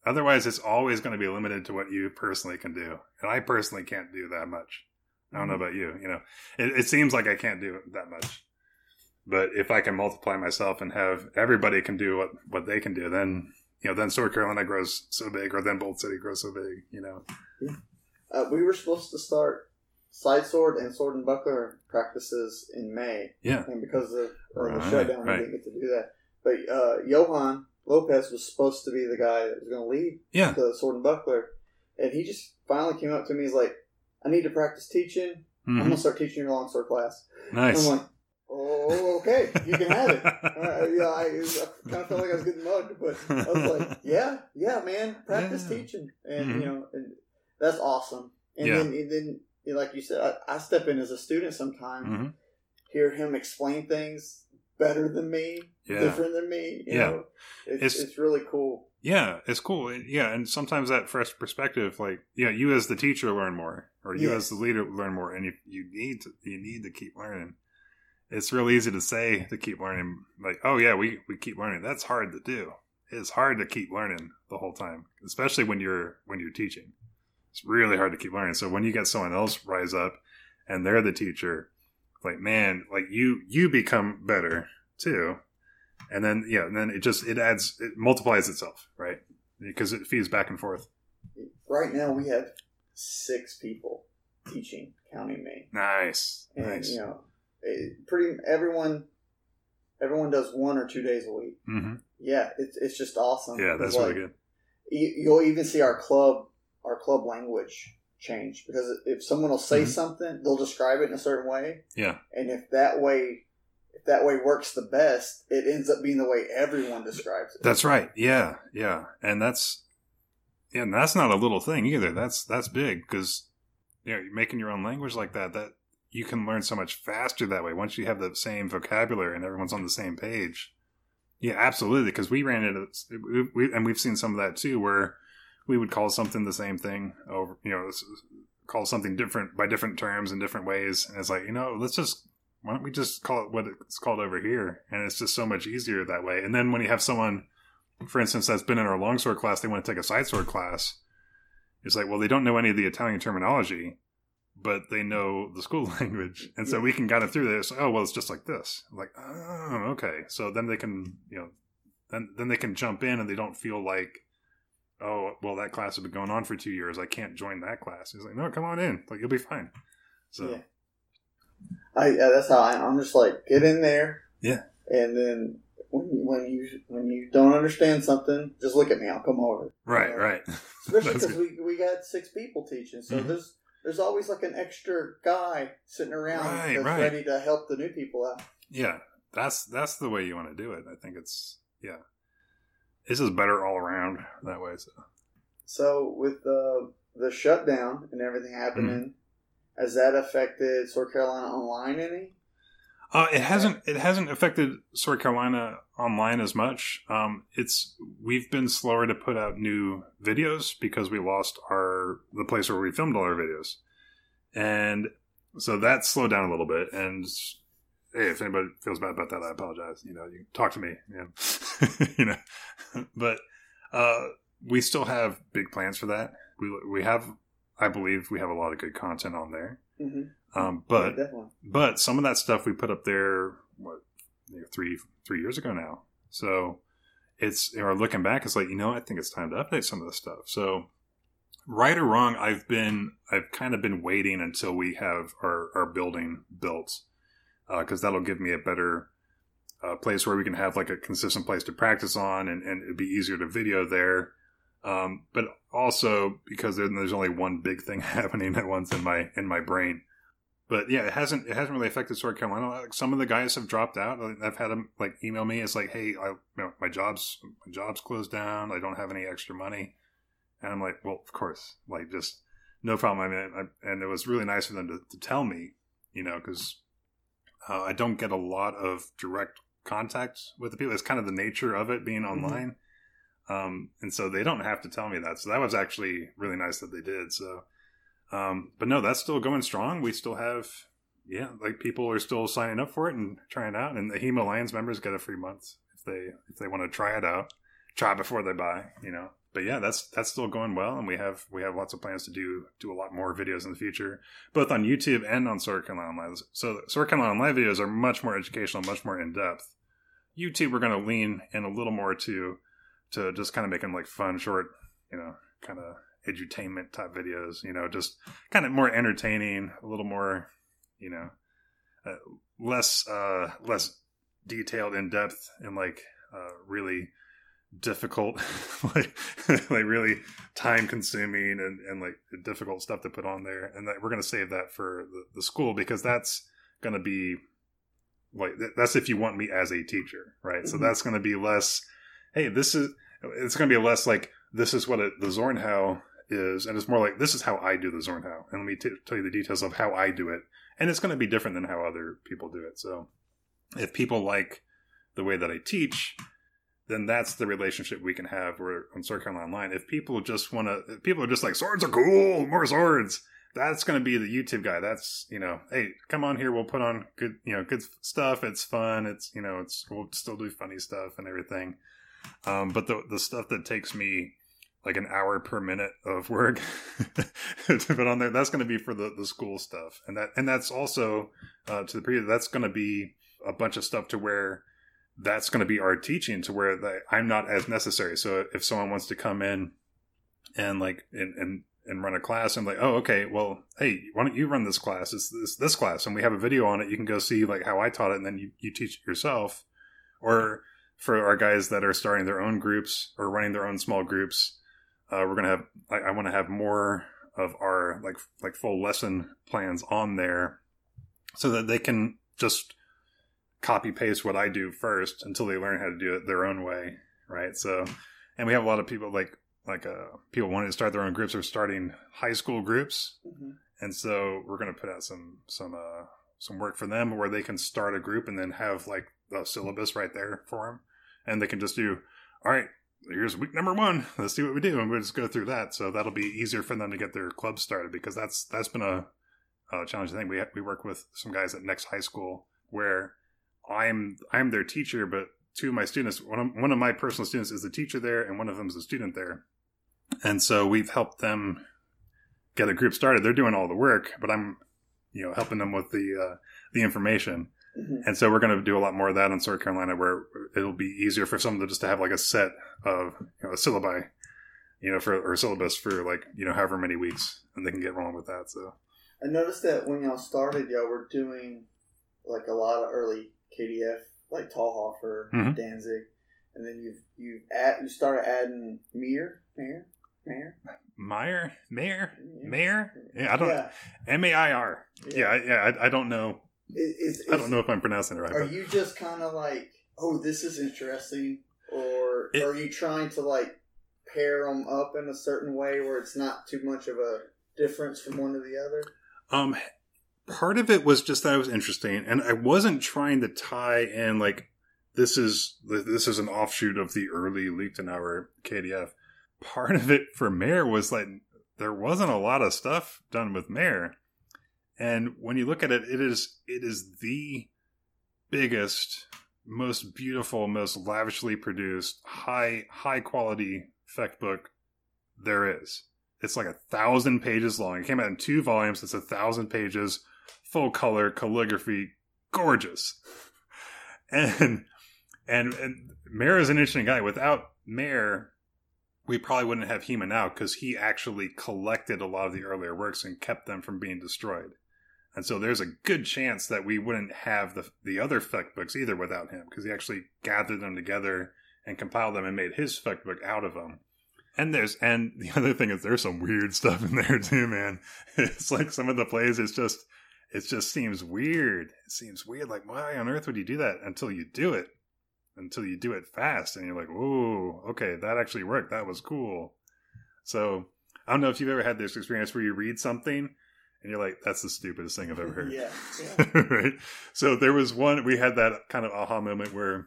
otherwise, it's always going to be limited to what you personally can do. And I personally can't do that much. I don't know about you. You know, it, it seems like I can't do that much. But if I can multiply myself and have everybody can do what, what they can do, then you know, then Sword Carolina grows so big, or then Bold City grows so big. You know, Uh, we were supposed to start side sword and sword and buckler practices in May, yeah, and because of Right, the shutdown, right. we didn't get to do that. But uh, Johan Lopez was supposed to be the guy that was going to lead yeah, the sword and buckler, and he just finally came up to me. He's like, "I need to practice teaching. I'm Mhm. gonna start teaching your longsword class." nice. I'm like, "Oh, okay, you can have it." Uh, yeah, I, I kind of felt like I was getting mugged, but I was like, "Yeah, yeah, man, practice Yeah. teaching," and Mhm. you know, and that's awesome. And Yeah. then, and then, like you said, I, I step in as a student sometimes, hmm hear him explain things better than me, Yeah. different than me. You Yeah. know, it's, It's- it's really cool. Yeah, it's cool. Yeah, and sometimes that fresh perspective, like yeah, you as the teacher learn more, or you Yeah. as the leader learn more, and you you need to you need to keep learning. It's real easy to say to keep learning, like oh yeah, we we keep learning. That's hard to do. It's hard to keep learning the whole time, especially when you're when you're teaching. It's really hard to keep learning. So when you get someone else rise up, and they're the teacher, like man, like you you become better too and then yeah and then it just it adds it multiplies itself right because it feeds back and forth Right now, we have six people teaching, counting me. nice and nice you know, it, pretty everyone, everyone does one or two days a week. hmm Yeah, it's it's just awesome. yeah that's like, really good You, you'll even see our club, our club language change because if someone will say Mhm. something, they'll describe it in a certain way, yeah and if that way, if that way works the best, it ends up being the way everyone describes it. that's right yeah yeah and that's yeah and that's not a little thing either that's that's big because you know you're making your own language like that that you can learn so much faster that way once you have the same vocabulary and everyone's on the same page. Yeah, absolutely. Because we ran into, we, we, and we've seen some of that too, where we would call something the same thing over, you know, call something different by different terms in different ways. And it's like, you know, let's just, why don't we just call it what it's called over here? And it's just so much easier that way. And then when you have someone, for instance, that's been in our longsword class, they want to take a side sword class. It's like, well, they don't know any of the Italian terminology but they know the school language, and so we can guide them through this. Oh well, it's just like this. I'm like, oh, okay. So then they can, you know, then then they can jump in, and they don't feel like, oh, well, that class has been going on for two years. I can't join that class. He's like, no, come on in. Like you'll be fine. So, Yeah. I that's how I, I'm just like get in there. Yeah. And then when you, when you when you don't understand something, just look at me. I'll come over. right, Yeah. right. Especially because we we got six people teaching, so Mhm. there's there's always like an extra guy sitting around Right, that's right. ready to help the new people out. Yeah, that's that's the way you want to do it. I think it's yeah. This is better all around that way. So So with the the shutdown and everything happening, has that affected Sword Carolina online any? Uh, it hasn't. It hasn't affected Sword Carolina online as much. Um, it's we've been slower to put out new videos because we lost our the place where we filmed all our videos, and so that slowed down a little bit. And hey, if anybody feels bad about that, I apologize. You know, you can talk to me. You know, you know. but uh, we still have big plans for that. We we have, I believe, we have a lot of good content on there. Mm-hmm. Um, but definitely. but some of that stuff we put up there what three three years ago now so it's or looking back it's like you know i think it's time to update some of this stuff so right or wrong i've been i've kind of been waiting until we have our, our building built because that'll give me a better uh, place where we can have like a consistent place to practice on and, and it'd be easier to video there um, but also because there- there's only one big thing happening at once in my in my brain but yeah, it hasn't it hasn't really affected Sword Carolina. Like, some of the guys have dropped out. I've had them like email me. It's like, hey, I, you know, my job's my job's closed down. I don't have any extra money, and I'm like, well, of course, like just no problem. I mean, I, and it was really nice for them to, to tell me, you know, because uh, I don't get a lot of direct contact with the people. It's kind of the nature of it being online. Um, and so they don't have to tell me that. So that was actually really nice that they did. So, um, but no, that's still going strong. We still have, yeah, like people are still signing up for it and trying it out. And the HEMA Alliance members get a free month if they if they want to try it out, try before they buy, you know. But yeah, that's that's still going well, and we have we have lots of plans to do do a lot more videos in the future, both on YouTube and on Sword Online. So Sword Carolina Online videos are much more educational, much more in depth. YouTube, we're going to lean in a little more to to just kind of making like fun, short, you know, kind of edutainment type videos. You know, just kind of more entertaining, a little more, you know, uh, less uh, less detailed, in depth, and like uh, really difficult, like like really time consuming and and like difficult stuff to put on there. And that we're going to save that for the, the school because that's going to be like that's if you want me as a teacher, right? So Mhm. that's going to be less. Hey, this is it's going to be less like this is what it, the Zornhau is, and it's more like this is how I do the Zornhau, and let me t- tell you the details of how I do it, and it's going to be different than how other people do it. So, if people like the way that I teach, then that's the relationship we can have. Where on Sword Carolina Online, if people just want to, people are just like swords are cool, more swords. That's going to be the YouTube guy. That's you know, hey, come on here. We'll put on good, you know, good stuff. It's fun. It's you know, it's we'll still do funny stuff and everything. Um, but the the stuff that takes me like an hour per minute of work to put on there, that's going to be for the the school stuff, and that and that's also uh, to the previous. That's going to be a bunch of stuff to where that's going to be our teaching to where that I'm not as necessary. So if someone wants to come in and like and and, and run a class, I'm like, oh, okay, well, hey, why don't you run this class? It's this this class, and we have a video on it. You can go see like how I taught it, and then you you teach it yourself. Or for our guys that are starting their own groups or running their own small groups, uh, we're gonna have. I, I want to have more of our like like full lesson plans on there, so that they can just copy paste what I do first until they learn how to do it their own way, right? So, and we have a lot of people like like uh, people wanting to start their own groups or starting high school groups, hmm and so we're going to put out some some uh, some work for them where they can start a group and then have like the syllabus right there for them, and they can just do all right. Here's week number one. Let's see what we do, and we'll just go through that. So that'll be easier for them to get their club started because that's that's been a, a challenging thing. We we work with some guys at Next High School where I'm I'm their teacher, but two of my students, one of, one of my personal students is a teacher there, and one of them is a student there, and so we've helped them get a group started. They're doing all the work, but I'm you know helping them with the uh, the information. hmm And so we're going to do a lot more of that in Sword Carolina, where it'll be easier for someone to just to have like a set of you know a syllabi, you know, for or a syllabus for like you know however many weeks, and they can get rolling with that. So I noticed that when y'all started, y'all were doing like a lot of early KDF, like Talhoffer, Mhm. Danzig, and then you've you add you started adding Mir, Mayor, Mayor, Meyer, Mayer, Mayer, yeah, I don't M A I R. Yeah, yeah, I, I don't know. Is, is, I don't know if I'm pronouncing it right. Are But you just kind of like, oh, this is interesting, or It- are you trying to like pair them up in a certain way where it's not too much of a difference from one to the other? Um, part of it was just that it was interesting, and I wasn't trying to tie in like this is this is an offshoot of the early Lichtenauer KDF. Part of it for Mayor was like there wasn't a lot of stuff done with Mayor, and when you look at it, it is it is the biggest, most beautiful, most lavishly produced, high high quality fecht book there is. It's like a thousand pages long. It came out in two volumes. It's a thousand pages, full color calligraphy, gorgeous. And and and Mayer is an interesting guy. Without Mayer, we probably wouldn't have Hema now because he actually collected a lot of the earlier works and kept them from being destroyed. And so there's a good chance that we wouldn't have the the other fecht books either without him because he actually gathered them together and compiled them and made his fecht book out of them. And there's and the other thing is there's some weird stuff in there too, man. It's like some of the plays. It's just it just seems weird. It seems weird. Like why on earth would you do that until you do it? Until you do it fast, and you're like, "Whoa, okay, that actually worked. That was cool." So I don't know if you've ever had this experience where you read something and you're like, "That's the stupidest thing I've ever heard." yeah, yeah. right? So there was one we had that kind of aha moment where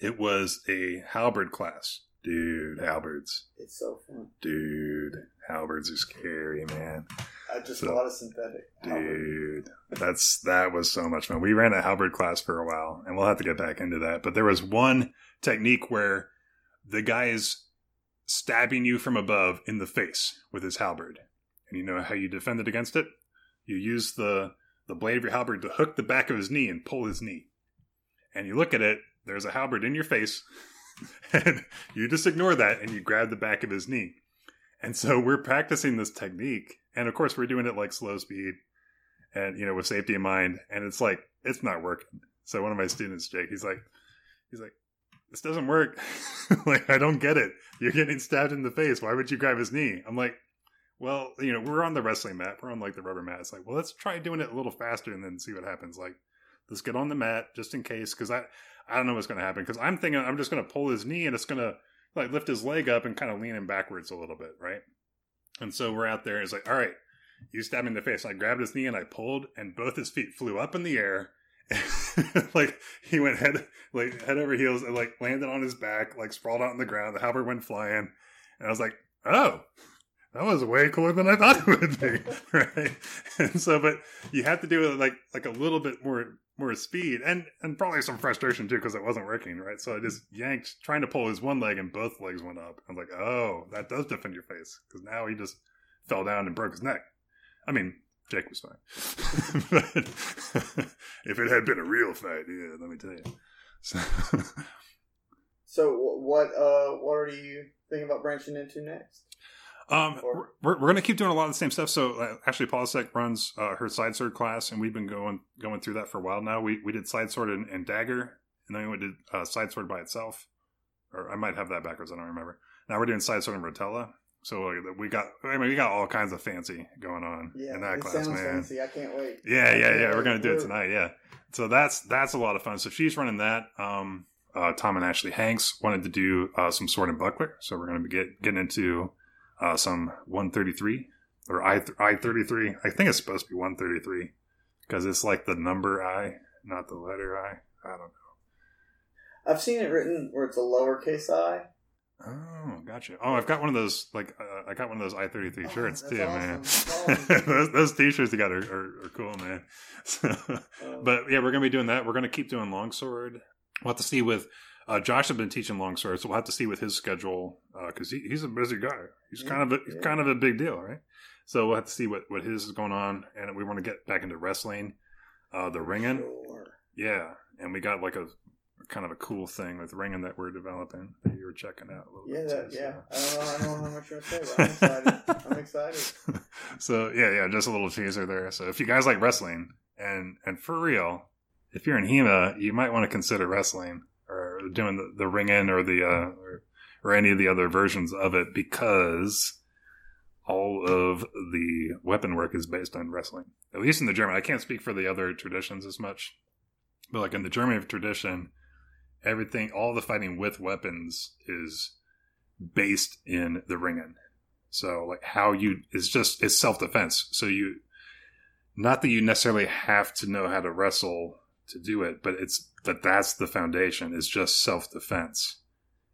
it was a halberd class. Dude, halberds. It's so fun. Dude, halberds are scary, man. I just So- a synthetic. Dude, that's that was so much fun. We ran a halberd class for a while, and we'll have to get back into that. But there was one technique where the guy is stabbing you from above in the face with his halberd, and you know how you defend it against it. You use the the blade of your halberd to hook the back of his knee and pull his knee, and you look at it. There's a halberd in your face, and you just ignore that and you grab the back of his knee. And so we're practicing this technique, and of course we're doing it like slow speed, and you know with safety in mind. And it's like it's not working. So one of my students, Jake, he's like, he's like, this doesn't work. like I don't get it. You're getting stabbed in the face. Why would you grab his knee? I'm like, well, you know, we're on the wrestling mat. We're on like the rubber mat. It's like, well, let's try doing it a little faster and then see what happens. Like, let's get on the mat just in case, because I, I don't know what's going to happen. Because I'm thinking I'm just going to pull his knee and it's going to like lift his leg up and kind of lean him backwards a little bit, right? And so we're out there. It's like, all right, you stab me in the face. I grabbed his knee and I pulled, and both his feet flew up in the air. like he went head like head over heels and like landed on his back, like sprawled out on the ground. The halberd went flying, and I was like, "Oh, that was way cooler than I thought it would be." right? And so, but you have to do it like like a little bit more more speed and and probably some frustration too because it wasn't working right. So I just yanked trying to pull his one leg, and both legs went up. I was like, "Oh, that does defend your face," because now he just fell down and broke his neck. I mean, Jake was fine. but if it had been a real fight, yeah, let me tell you. So, So what uh what are you thinking about branching into next? Um, we're, we're going to keep doing a lot of the same stuff. So uh, Ashley, Polisek runs uh, her side sword class, and we've been going going through that for a while now. We we did side sword and, and dagger, and then we did uh, side sword by itself. Or I might have that backwards. I don't remember. Now we're doing side sword and rotella. So we got I mean we got all kinds of fancy going on Yeah, in that class, man. fancy. I can't wait. Yeah, yeah, yeah. We're gonna do it tonight. Yeah. So that's that's a lot of fun. So she's running that. Um, uh, Tom and Ashley Hanks wanted to do uh, some sword and buckler, so we're going to be get, getting into uh, some 133 or I I 33. I think it's supposed to be 133 because it's like the number I, not the letter I. I don't know. I've seen it written where it's a lowercase i. Oh, gotcha. Oh, I've got one of those. Like, uh, I got one of those I thirty three shirts that's too, awesome. man. Those, those t-shirts you got are, are, are cool, man. So, Um, but yeah, we're gonna be doing that. We're gonna keep doing longsword. We'll have to see with uh, Josh. Has been teaching longsword, so we'll have to see with his schedule because he, he's a busy guy. He's Yeah, kind of a, yeah. kind of a big deal, right? So we'll have to see what what his is going on, and we want to get back into wrestling, uh, the ringen. Sure. Yeah, and we got like a kind of a cool thing with ringen that we're developing that you were checking out a little Yeah, bit. that, too, yeah. so. I don't know. I don't know how much you're gonna say, but I'm excited. I'm excited. so yeah, yeah, just a little teaser there. So if you guys like wrestling, and and for real, if you're in HEMA, you might want to consider wrestling doing the, the ringen or the uh, or, or any of the other versions of it because all of the weapon work is based on wrestling. At least in the German. I can't speak for the other traditions as much, but like in the German tradition, everything, all the fighting with weapons is based in the ringen. So like how you it's just it's self defense. So you not that you necessarily have to know how to wrestle to do it, but it's that that's the foundation. is just self defense.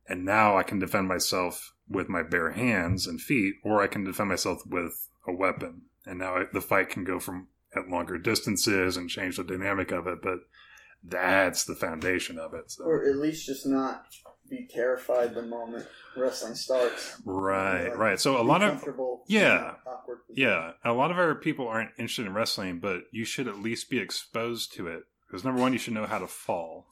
And now I can defend myself with my bare hands and feet, or I can defend myself with a weapon. And now I, the fight can go from at longer distances and change the dynamic of it. But that's the foundation of it. So. Or at least just not be terrified the moment wrestling starts. Right, Like, right. So a lot of yeah. awkward. Yeah, a lot of our people aren't interested in wrestling, but you should at least be exposed to it. Because number one, you should know how to fall,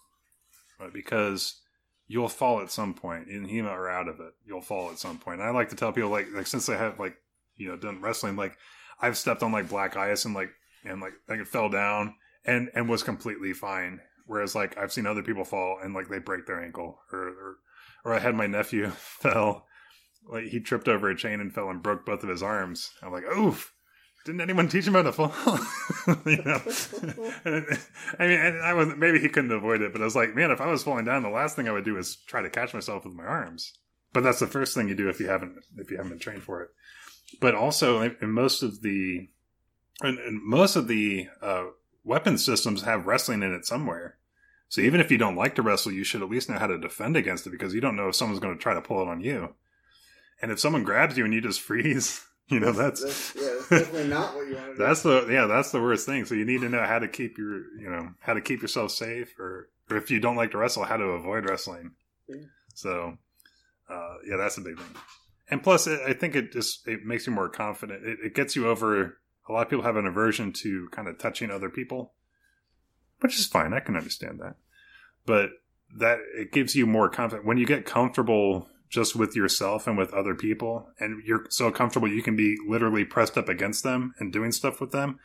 right? Because you'll fall at some point in HEMA or out of it. You'll fall at some point. And I like to tell people like like since I have like you know done wrestling, like I've stepped on like black ice and like and like like it fell down and and was completely fine. Whereas like I've seen other people fall and like they break their ankle or or, or I had my nephew fell like he tripped over a chain and fell and broke both of his arms. I'm like, oof. Didn't anyone teach him how to fall? you know, I mean, I was maybe he couldn't avoid it, but I was like, man, if I was falling down, the last thing I would do is try to catch myself with my arms. But that's the first thing you do if you haven't if you haven't been trained for it. But also, in most of the and, and most of the uh, weapon systems have wrestling in it somewhere. So even if you don't like to wrestle, you should at least know how to defend against it because you don't know if someone's going to try to pull it on you. And if someone grabs you and you just freeze, you know that's that's yeah, that's definitely not what you want to do. that's the yeah that's the worst thing. So you need to know how to keep your you know how to keep yourself safe, or or if you don't like to wrestle, how to avoid wrestling. Yeah. So uh, yeah, that's a big thing. And plus, it, I think it just it makes you more confident. It, it gets you over. A lot of people have an aversion to kind of touching other people, which is fine. I can understand that, but that it gives you more confidence when you get comfortable just with yourself and with other people, and you're so comfortable you can be literally pressed up against them and doing stuff with them.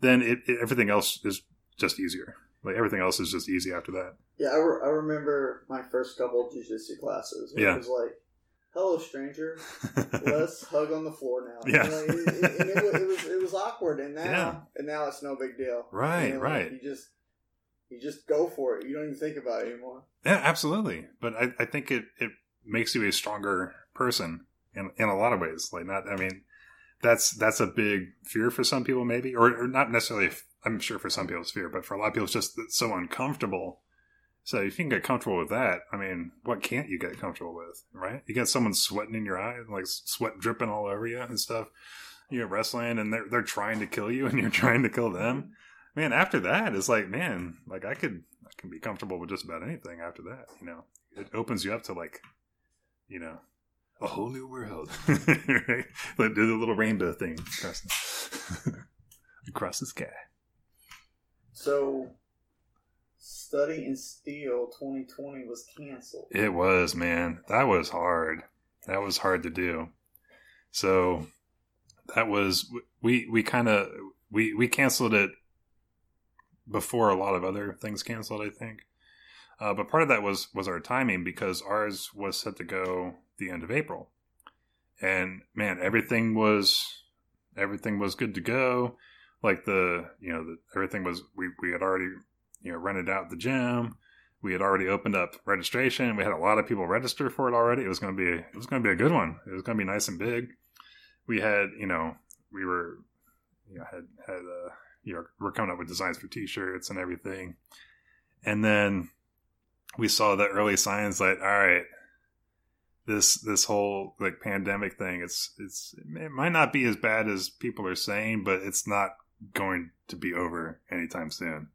Then it, it everything else is just easier. Like everything else is just easy after that. Yeah, I, re- I remember my first couple of jiu-jitsu classes. It Yeah. was like, "Hello, stranger. Let's hug on the floor now." Yeah. Know, it, it, and it, it was it was awkward, and now Yeah. and now it's no big deal. Right, You know, right. You just you just go for it. You don't even think about it anymore. Yeah, absolutely. But I, I think it, it makes you a stronger person in in a lot of ways. Like not, I mean, that's that's a big fear for some people, maybe, or, or not necessarily. I'm sure for some people it's fear, but for a lot of people it's just so uncomfortable. So if you can get comfortable with that, I mean, what can't you get comfortable with, right? You got someone sweating in your eye, like sweat dripping all over you and stuff. You're wrestling, and they're they're trying to kill you, and you're trying to kill them. Mm-hmm. Man, after that, it's like, man, like I could I can be comfortable with just about anything after that. You know, it opens you up to like, you know, a whole new world. right? Like do the little rainbow thing across the, across the sky. So, Study in Steel 2020 was canceled. It was, man. That was hard. That was hard to do. So that was we we kind of we we canceled it before a lot of other things canceled. I think, uh, but part of that was was our timing because ours was set to go the end of April, and man, everything was everything was good to go. Like the you know the, everything was we we had already you know rented out the gym we had already opened up registration. We had a lot of people register for it already. It was going to be it was going to be a good one. It was going to be nice and big. We had you know we were you know had had uh, you know we're coming up with designs for T-shirts and everything, and then we saw the early signs like all right this this whole like pandemic thing it's it's it might not be as bad as people are saying but it's not going to be over anytime soon.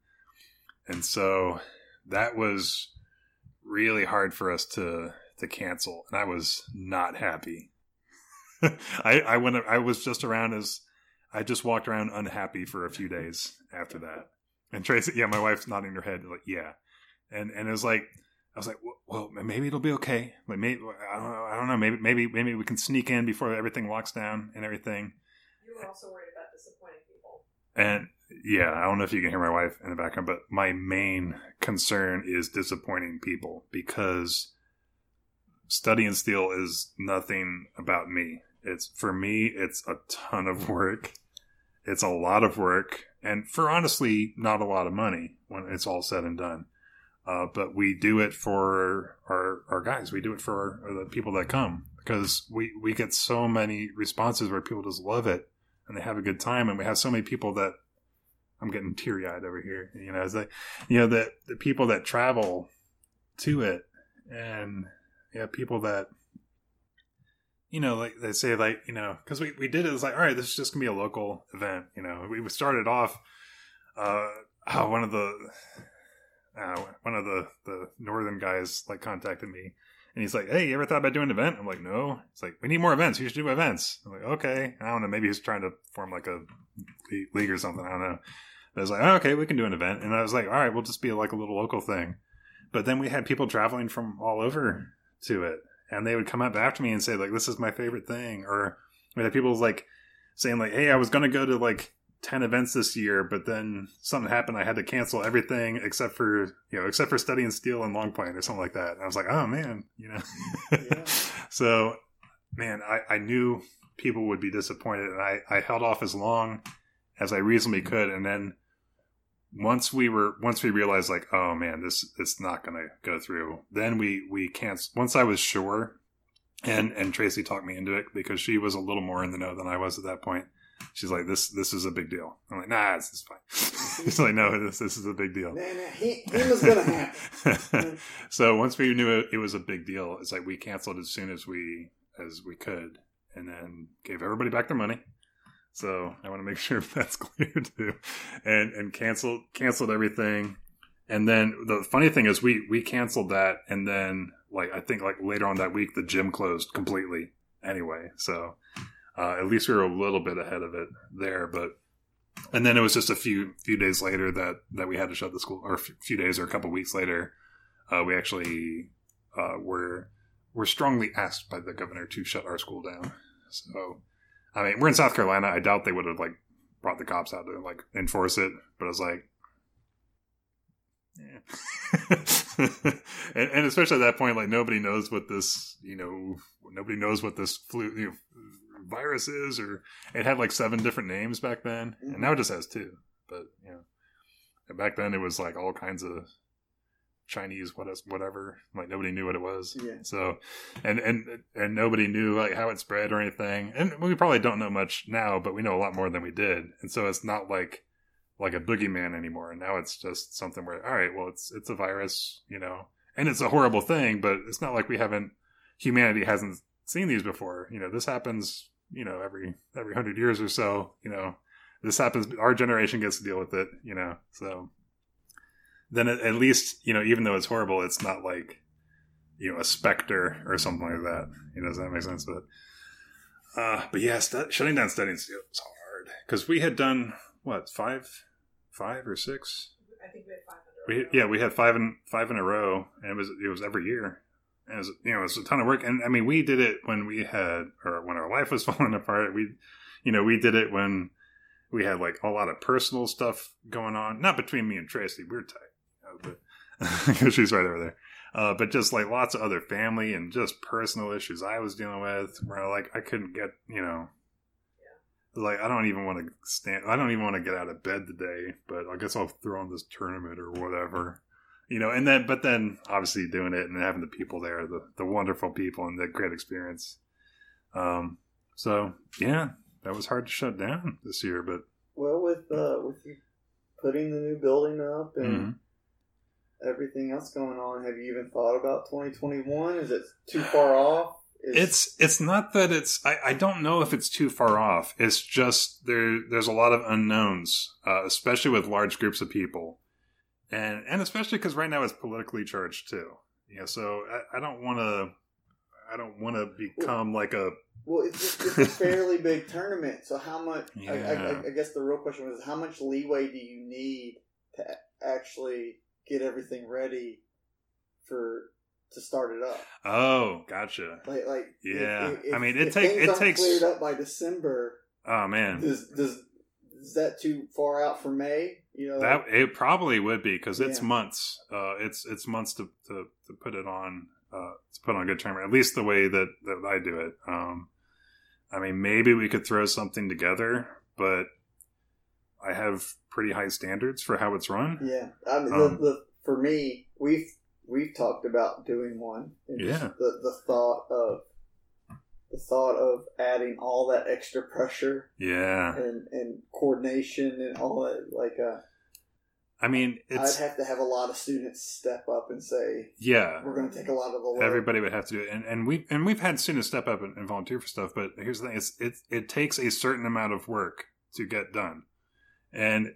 And so that was really hard for us to to cancel and i was not happy. I i went i was just around as i just walked around unhappy for a few days after that. And tracy yeah my wife's nodding her head like yeah and and it was like I was like, well, maybe it'll be okay. Like, maybe I don't know. I don't know. Maybe, maybe, maybe we can sneak in before everything locks down and everything. You were also worried about disappointing people. And yeah, I don't know if you can hear my wife in the background, but my main concern is disappointing people because Study in Steel is nothing about me. It's for me, it's a ton of work. It's a lot of work, and for honestly, not a lot of money when it's all said and done. Uh, but we do it for our, our guys. We do it for our, the people that come because we, we get so many responses where people just love it and they have a good time. And we have so many people that I'm getting teary eyed over here. You know, as they, you know, the, the people that travel to it and yeah, people that, you know, like they say, like, you know, because we, we did it, it's like, all right, this is just gonna be a local event. You know, we started off, uh, oh, one of the, uh, one of the the northern guys like contacted me and he's like hey you ever thought about doing an event? I'm like no. It's like we need more events. You should do events. I'm like okay. I don't know. Maybe he's trying to form like a league or something. I don't know. But i was like oh, okay we can do an event. And i was like all right we'll just be like a little local thing. But then we had people traveling from all over to it and they would come up after me and say like this is my favorite thing. Or we had people like saying like hey i was gonna go to like 10 events this year, but then something happened. I had to cancel everything except for, you know, except for Study in Steel and Longpoint or something like that. And I was like, oh man, you know. yeah. so, man, I, I knew people would be disappointed and I, I held off as long as I reasonably could. And then once we were, once we realized like, oh man, this, it's not going to go through, then we, we canceled. Once I was sure and, and Tracy talked me into it because she was a little more in the know than I was at that point She's like, this this is a big deal. I'm like, nah, this is fine. She's like, no, this this is a big deal. He, he was gonna happen. so once we knew it, it was a big deal, it's like we canceled as soon as we as we could, and then gave everybody back their money. So I want to make sure that's clear too, and and canceled canceled everything. And then the funny thing is, we we canceled that, and then like I think like later on that week, the gym closed completely anyway. So uh, at least we were a little bit ahead of it there, but and then it was just a few few days later that that we had to shut the school, or a few days or a couple weeks later, uh, we actually uh, were were strongly asked by the governor to shut our school down. So, I mean, we're in South Carolina. I doubt they would have like brought the cops out to like enforce it, but I was like, yeah. and, and, especially at that point, like nobody knows what this, you know, nobody knows what this flu, you know, virus is, or it had like seven different names back then, mm-hmm. and now it just has two. But you know, back then it was like all kinds of Chinese what whatever. Like nobody knew what it was. Yeah. So, and and and nobody knew like how it spread or anything. And we probably don't know much now, but we know a lot more than we did. And so it's not like like a boogeyman anymore. And now it's just something where all right, well it's it's a virus, you know, and it's a horrible thing, but it's not like we haven't humanity hasn't seen these before. You know, this happens you know every every hundred years or so. You know, this happens. Our generation gets to deal with it. You know, so then at, at least you know even though it's horrible, it's not like you know a specter or something like that. You know, does that make sense? But uh, but yeah, st- shutting down studying is hard because we had done what five, five or six. I think we had five. We, yeah, we had five in five in a row, and it was it was every year it was you know it was a ton of work. And i mean we did it when we had or when our life was falling apart. We you know we did it when we had like a lot of personal stuff going on. Not between me and tracy. We're tight you know, but she's right over there. Uh, but just like lots of other family and just personal issues i was dealing with where like i couldn't get you know like I don't even want to stand. I don't even want to get out of bed today. But I guess I'll throw on this tournament or whatever you know, and then but then obviously doing it and having the people there, the the wonderful people and the great experience. Um, so yeah, that was hard to shut down this year, but Well, with uh, with you putting the new building up and Mhm. everything else going on, have you even thought about 2021? Is it too far off? Is, It's it's not that it's I, I don't know if it's too far off. It's just there there's a lot of unknowns, uh, especially with large groups of people, and and especially because right now it's politically charged too. You know, so I, I don't want to I don't want to become like a well, it's, it's a fairly big tournament. So how much? I, I, Yeah. I, I guess the real question was how much leeway do you need to actually get everything ready for to start it up? oh gotcha Like, like Yeah. if- if- I mean, it if take- it takes- cleared up by December. oh man Does does is that too far out for May? You know that it probably would be because it's Yeah. months uh it's it's months to to, to put it on uh to put on a good tournament at least the way that that i do it um i mean maybe we could throw something together but i have pretty high standards for how it's run Yeah, I mean, Um, the, the, for me, we've we've talked about doing one. And Yeah. the the thought of the thought of adding all that extra pressure yeah and, and coordination and all that, like, uh, i mean I'd have to have a lot of students step up and say, yeah. "We're going to take a lot of the load." everybody would have to do it. And, and we and we've had students step up and, and volunteer for stuff but here's the thing it's it, it takes a certain amount of work to get done. And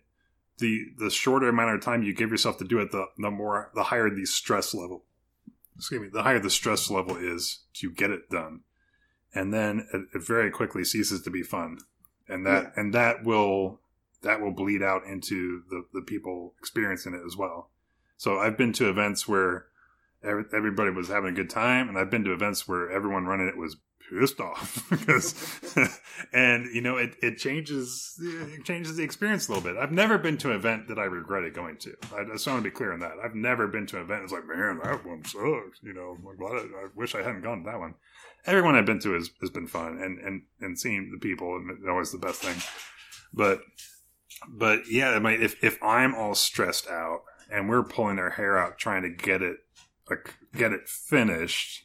the the shorter amount of time you give yourself to do it the the more the higher the stress level excuse me the higher the stress level is to get it done. And then it, it very quickly ceases to be fun. And that Yeah. and that will that will bleed out into the the people experiencing it as well. So i've been to events where every, everybody was having a good time and i've been to events where everyone running it was pissed off. Because and you know it, it changes it changes the experience a little bit. I've never been to an event that i regretted going to. I just want to be clear on that. I've never been to an event that's like man that one sucks you know I, wish i hadn't gone to that one. Everyone i've been to has, has been fun and and and seeing the people is always the best thing. But but yeah I mean, if if i'm all stressed out and we're pulling our hair out trying to get it like get it finished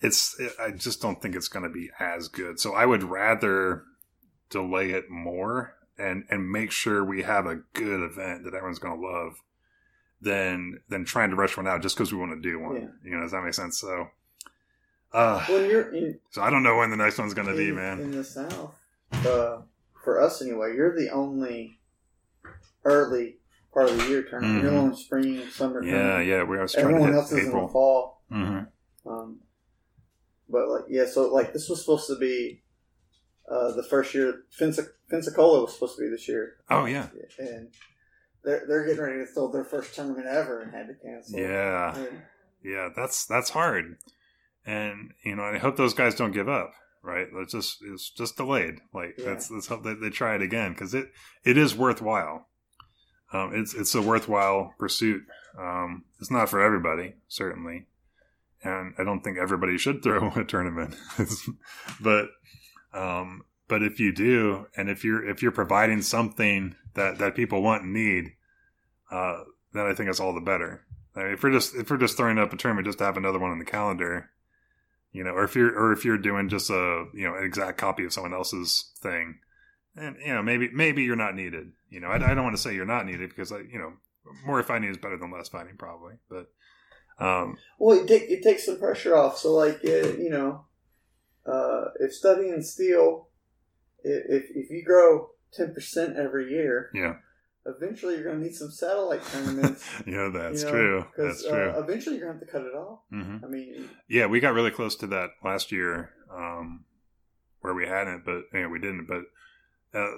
it's i just don't think it's going to be as good. So i would rather delay it more and and make sure we have a good event that everyone's going to love than than trying to rush one out just because we want to do one. Yeah. you know does that make sense? So uh when you're in, so i don't know when the next one's going to be man. in the South, uh, for us anyway, you're the only early part of the year tournament. You're the Mhm. only spring, summer. yeah tournament. yeah we to Everyone else is in the april fall. hmm Um, but like, yeah, so like this was supposed to be uh, the first year. Pensac- Pensacola was supposed to be this year, oh yeah and they're they're getting ready to throw their first tournament ever and had to cancel. yeah And, yeah that's that's hard and you know i hope those guys don't give up right? It's just it's just delayed. Like Yeah. let's let's hope that they try it again because it it is worthwhile. Um it's it's a worthwhile pursuit. Um it's not for everybody certainly. And i don't think everybody should throw a tournament. But um but if you do and if you're if you're providing something that that people want and need uh then i think it's all the better. I mean, if we're just if we're just throwing up a tournament just to have another one on the calendar, you know, or if you're or if you're doing just a you know an exact copy of someone else's thing, and you know maybe maybe you're not needed. You know, I, I don't want to say you're not needed because I you know more fighting is better than less fighting probably, but um well, it, take, it takes some pressure off. So like, uh, you know, uh, if Study in Steel, if if you grow ten percent every year, yeah eventually you're going to need some satellite tournaments. yeah that's you know, true that's true. Uh, eventually you're going to have to cut it off. hmm I mean, Yeah, we got really close to that last year, um, where we hadn't, but you know, we didn't. But uh,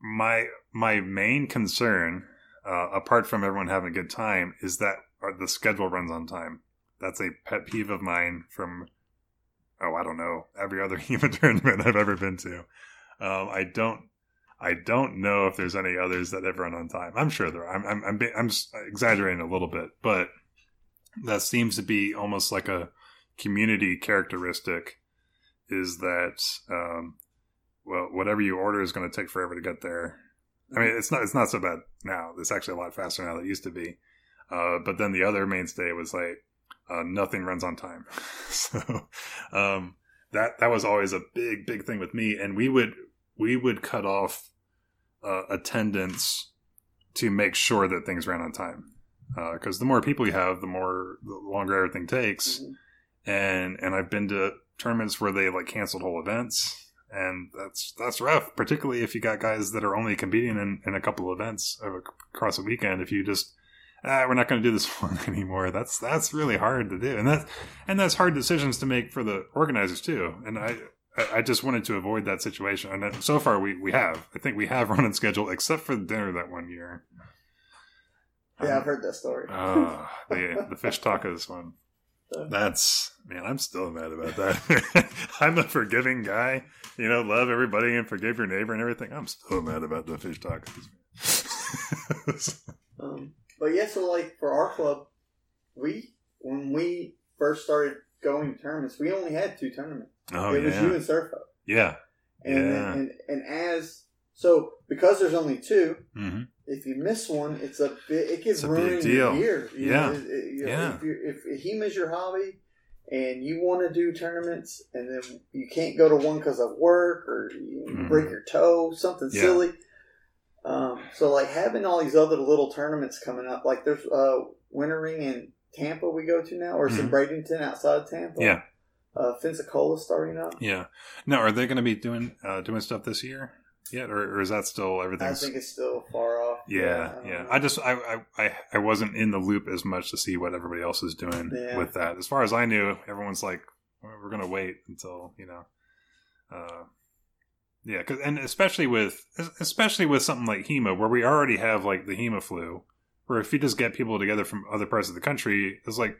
my my main concern, uh, apart from everyone having a good time, is that uh, the schedule runs on time. That's a pet peeve of mine from oh I don't know every other HEMA tournament I've ever been to. Um, I don't. I don't know if there's any others that ever run on time. I'm sure there. Are. I'm I'm I'm, I'm exaggerating a little bit, but that seems to be almost like a community characteristic is that um, well whatever you order is going to take forever to get there i mean it's not it's not so bad now it's actually a lot faster now than it used to be Uh, but then the other mainstay was like uh, nothing runs on time. so um, that that was always a big big thing with me, and we would we would cut off uh, attendance to make sure that things ran on time. Because the more people you have, the more the longer everything takes. Mhm. And and I've been to tournaments where they like canceled whole events, and that's that's rough. Particularly if you got guys that are only competing in, in a couple events across a weekend. If you just ah, we're not going to do this one anymore. That's that's really hard to do, and that and that's hard decisions to make for the organizers too. And I I- I just wanted to avoid that situation, and so far we we have. I think we have run on schedule, except for the dinner that one year. Yeah, I've heard that story. Uh, the the fish tacos one. That's man, I'm still mad about that. I'm a forgiving guy, you know, love everybody and forgive your neighbor and everything. I'm still mad about the fish tacos. Um, but yeah, so like for our club, we when we first started going to tournaments, we only had two tournaments. Oh it was you yeah, and Surfo, yeah, and, Yeah. and and as so because there's only two, hmm if you miss one, it's a bit. It gets big your year. you Yeah. know, it- you know, Yeah. If, if he is your hobby, and you want to do tournaments, and then you can't go to one because of work or you Mhm. break your toe, something Yeah. silly. Um, so like having all these other little tournaments coming up, like there's uh, Wintering in Tampa we go to now, or in Mhm. Bradenton outside of Tampa. Yeah. Uh, Pensacola starting up. yeah. Now, are they going to be doing uh, doing stuff this year yet, or, or is that still everything? I think it's still far off. Yeah, don't yeah. I just I, I I I wasn't in the loop as much to see what everybody else is doing Yeah. with that. As far as I knew, everyone's like, "Well, we're gonna wait until you know, uh, yeah, cause, and especially with especially with something like HEMA, where we already have like the HEMA flu, where if you just get people together from other parts of the country, it's like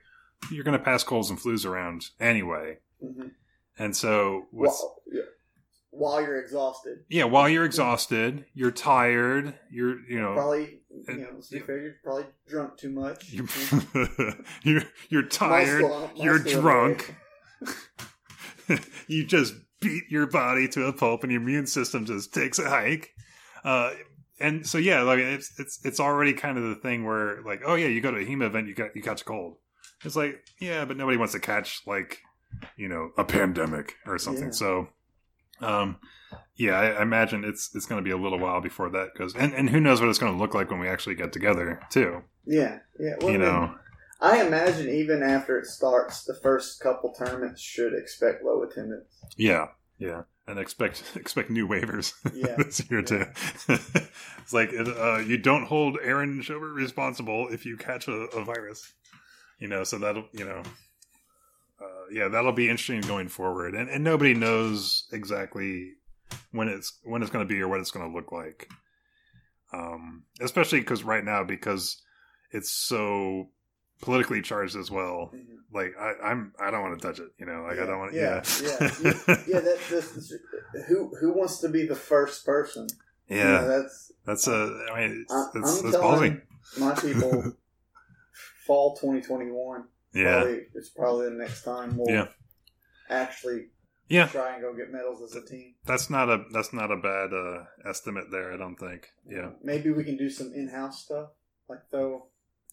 you're gonna pass colds and flus around anyway, Mhm. and so with, While, yeah. while you're exhausted. yeah, while you're exhausted, you're tired, you're you know Probably, you know, to be fair, you're probably drunk too much. You're you're, you're My tired. my you're drunk. you just beat your body to a pulp, and your immune system just takes a hike. Uh, and so yeah, like it's it's it's already kind of the thing where like, oh yeah, you go to a HEMA event, you got you catch a cold. It's like yeah, but nobody wants to catch like you know a pandemic or something. Yeah. So. Um, yeah, I, I imagine it's it's going to be a little while before that goes, and and who knows what it's going to look like when we actually get together too. Yeah, yeah. Well, you I mean, know, I imagine even after it starts, the first couple tournaments should expect low attendance. Yeah, yeah, and expect expect new waivers Yeah. this year too. it's like uh, you don't hold Aaron Shober responsible if you catch a, a virus, you know. So that'll you know, uh, yeah, that'll be interesting going forward, and and nobody knows exactly when it's when it's going to be or what it's going to look like. Um, especially because right now because it's so politically charged as well. Like I, I'm, I don't want to touch it. You know, like I don't want. Yeah, Yeah, yeah, yeah. yeah that, this, who who wants to be the first person? You know, Yeah, that's that's a. I mean, it's, I, it's, it's ballsy. my people. fall 2021. Yeah, Probably, it's probably the next time we'll Yeah. actually yeah. try and go get medals as a team. That's not a that's not a bad uh, estimate there. I don't think. Yeah, Maybe we can do some in-house stuff, like throw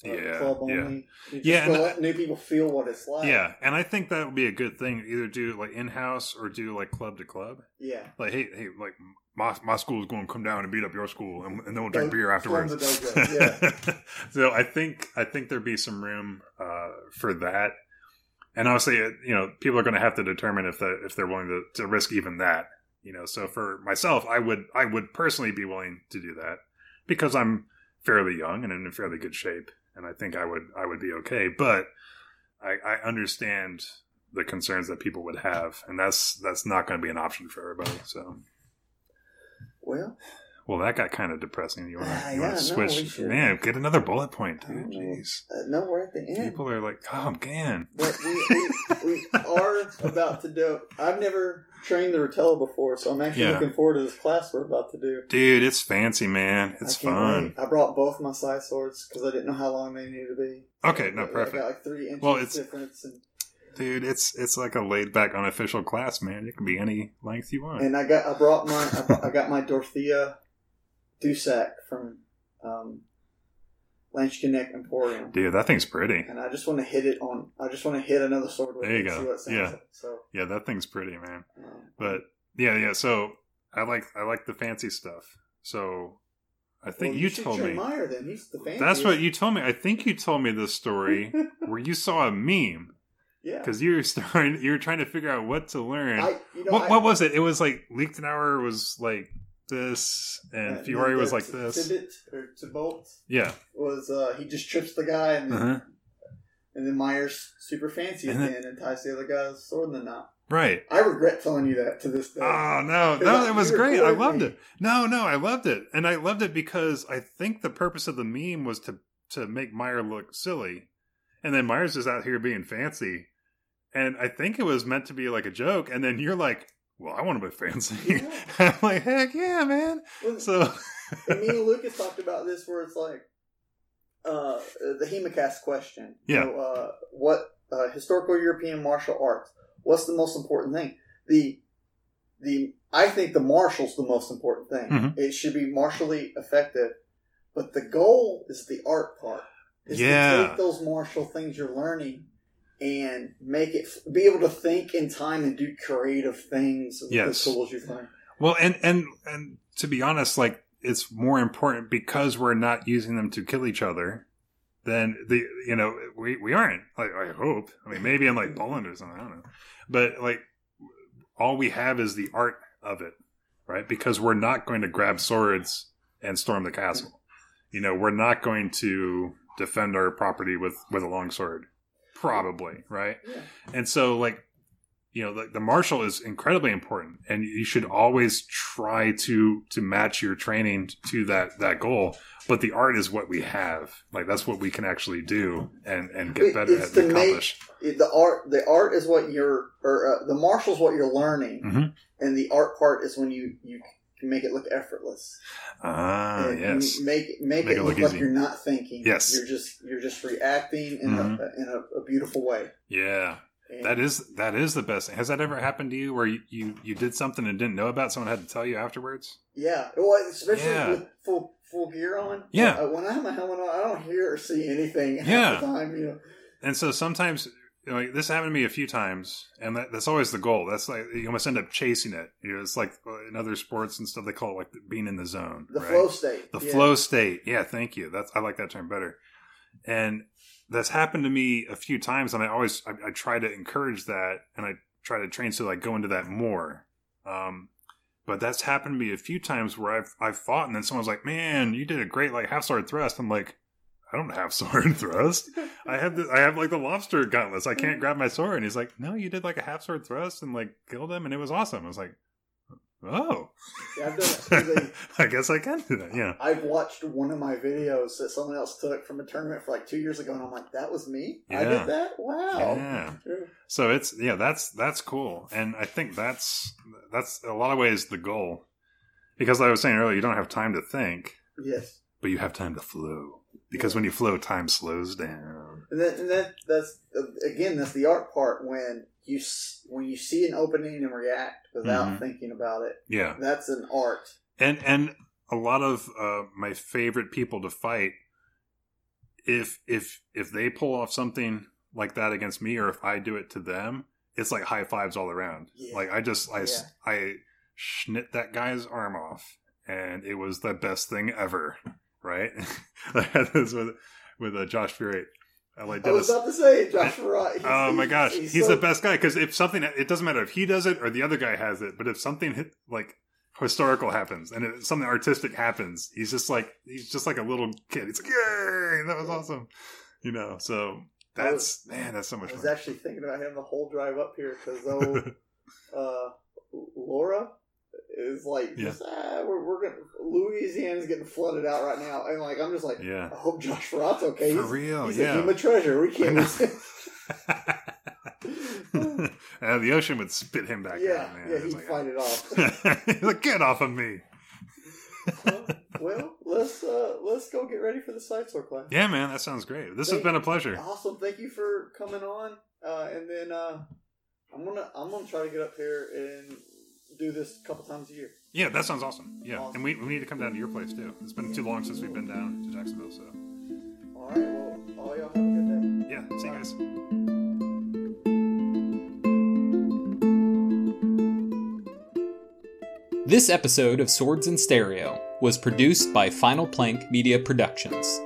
Yeah, club yeah. only. Yeah, to and- let new people feel what it's like. yeah, and I think that would be a good thing. Either do like in house or do like club to club. yeah. Like, hey, hey, like my my school is going to come down and beat up your school, and, and then we'll drink Go- beer afterwards. yeah. so I think I think there'd be some room uh, for that. And obviously, you know, people are going to have to determine if the, if they're willing to, to risk even that. You know, so for myself, I would I would personally be willing to do that because I'm fairly young and in fairly good shape, and I think I would I would be okay. But I, I understand the concerns that people would have, and that's that's not going to be an option for everybody. So, Well, well, that got kind of depressing. You want to yeah, no, switch? Man, get another bullet point, dude. know. Jeez. uh, no, we're at the end. People are like, oh man. But we, we, we are about to do. I've never trained the Rotella before, so I'm actually Yeah. looking forward to this class we're about to do. Dude, it's fancy, man. It's I fun. wait. I brought both my side swords because I didn't know how long they needed to be. Okay, no, I- I perfect. got like three inches Well, it's- difference, and, Dude, it's it's like a laid back unofficial class, man. It can be any length you want. and I got I brought my I, brought, I got my Dorothea Dusac from um, Lance Connect Emporium. Dude, that thing's pretty. And I just want to hit it on. I just want to hit another sword with There it you and go. see what it sounds Yeah. like. So, Yeah, that thing's pretty, man. um, But yeah, yeah. So I like I like the fancy stuff. So I think well, you, should told me Meyer then. He's the that's what you told me. I think you told me this story where you saw a meme yeah. because you were starting you were trying to figure out what to learn. I, you know, what I, what was it? It was like Lichtenauer was like this and uh, Fiore the- was like T- this. Tibbet or Tibolt Yeah. was uh, he just trips the guy and then, Uh-huh. and then Meyer's super fancy at And the then- end and ties the other guy's sword in the knot. Right. I regret telling you that to this day. Oh no, no, I- it was great. I loved me. it. No, no, I loved it, and I loved it because I think the purpose of the meme was to to make Meyer look silly, and then Meyer's is out here being fancy, and I think it was meant to be like a joke, and then you're like, "Well, I want to be fancy." Yeah. I'm like, "Heck yeah, man!" Well, So and me and Lucas talked about this where it's like uh, the Hemocast question. You Yeah. know, uh, what uh, historical European martial arts? What's the most important thing? The the I think the martial's the most important thing. Mhm. It should be martially effective, but the goal is the art part. Is Yeah. to take those martial things you're learning and make it be able to think in time and do creative things with Yes. the tools you've learned. Well, and and and to be honest, like it's more important because we're not using them to kill each other. Then the you know we we aren't like I hope. I mean, maybe in like Poland or something. I don't know, but like all we have is the art of it, right? Because we're not going to grab swords and storm the castle. You know, we're not going to defend our property with with a long sword, probably, right? Yeah. And so, like, you know, the, the martial is incredibly important, and you should always try to to match your training to that that goal. But the art is what we have. Like that's what we can actually do and and get better it's at and accomplish. the art the art is what you're or uh, the martial's what you're learning Mhm. and the art part is when you you can make it look effortless Ah, and yes. make make, Make it it look look like you're not thinking Yes. you're just you're just reacting in Mhm. a in a, a beautiful way Yeah, And that is that is the best. thing. Has that ever happened to you where you, you you did something and didn't know about? Someone had to tell you afterwards. yeah well especially Yeah. with full full gear on Yeah. Uh, when I have my helmet on I don't hear or see anything half Yeah. the time you know And so sometimes, like this happened to me a few times, and that, that's always the goal. That's like you almost end up chasing it. You know, it's like uh, in other sports and stuff they call it like being in the zone. the right? flow state The yeah. flow state. Yeah, thank you. That's I like that term better. And that's happened to me a few times, and I always I, I try to encourage that, and I try to train so like go into that more. Um, but that's happened to me a few times where I've I've fought, and then someone's like, "Man, you did a great like half sword thrust." I'm like, I don't have sword thrust. I have the, I have like the lobster gauntlets. I can't mm-hmm. grab my sword. And he's like, No, you did like a half sword thrust and like killed him, and it was awesome. I was like, Oh, yeah it I guess I can do that. Yeah. I've watched one of my videos that someone else took from a tournament for like two years ago, and I'm like, "That was me. I did that. Wow." Yeah. So it's yeah, that's that's cool, and I think that's that's a lot of ways the goal, because like I was saying earlier, you don't have time to think, Yes, but you have time to flow. Because when you flow, time slows down. and then and that that's again that's the art part when you when you see an opening and react without Mhm. thinking about it. Yeah, That's an art. and and a lot of uh, my favorite people to fight, if if if they pull off something like that against me, or if I do it to them, it's like high fives all around. Yeah. Like I just I Yeah. I schnit that guy's arm off, and it was the best thing ever. Right? I had this with with uh, Josh. I like I was about to say Josh Farad. Oh my he's- gosh, he's, so- the best guy because if something, it doesn't matter if he does it or the other guy has it, but if something hit, like historical happens and it, something artistic happens, he's just like he's just like a little kid. He's like, "Yay, that was awesome!" You know. So that's man, that's so much I was fun. actually thinking about him the whole drive up here because though uh, Laura is like, Yeah. just, ah, we're, we're gonna Louisiana's getting flooded out right now, and like I'm just like, yeah, I hope Josh Farrat's okay. for he's, real. he's a yeah. human treasure. We can't. and the ocean would spit him back yeah, out, man. yeah, he'd like, fight it off. like, get off of me. well, well, let's uh, let's go get ready for the side sword class. Yeah, man, that sounds great. This has been a pleasure. Awesome. Thank you for coming on. Uh, and then uh, I'm gonna I'm gonna try to get up here and do this a couple times a year. Yeah, that sounds awesome. Yeah, Awesome. and we, we need to come down to your place too. It's been too long since we've been down to Jacksonville, so All right. Well, all y'all have a good day. Yeah, see you guys. This episode of Swords and Stereo was produced by Final Plank Media Productions.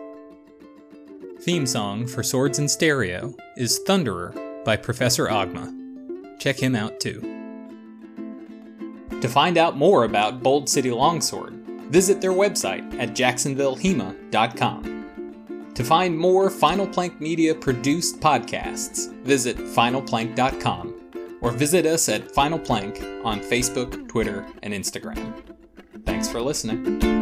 Theme song for Swords and Stereo is Thunderer by Professor Agma. Check him out too. To find out more about Bold City Longsword, visit their website at jacksonvillehema.com. To find more Final Plank Media produced podcasts, visit finalplank.com or visit us at Final Plank on Facebook, Twitter, and Instagram. Thanks for listening.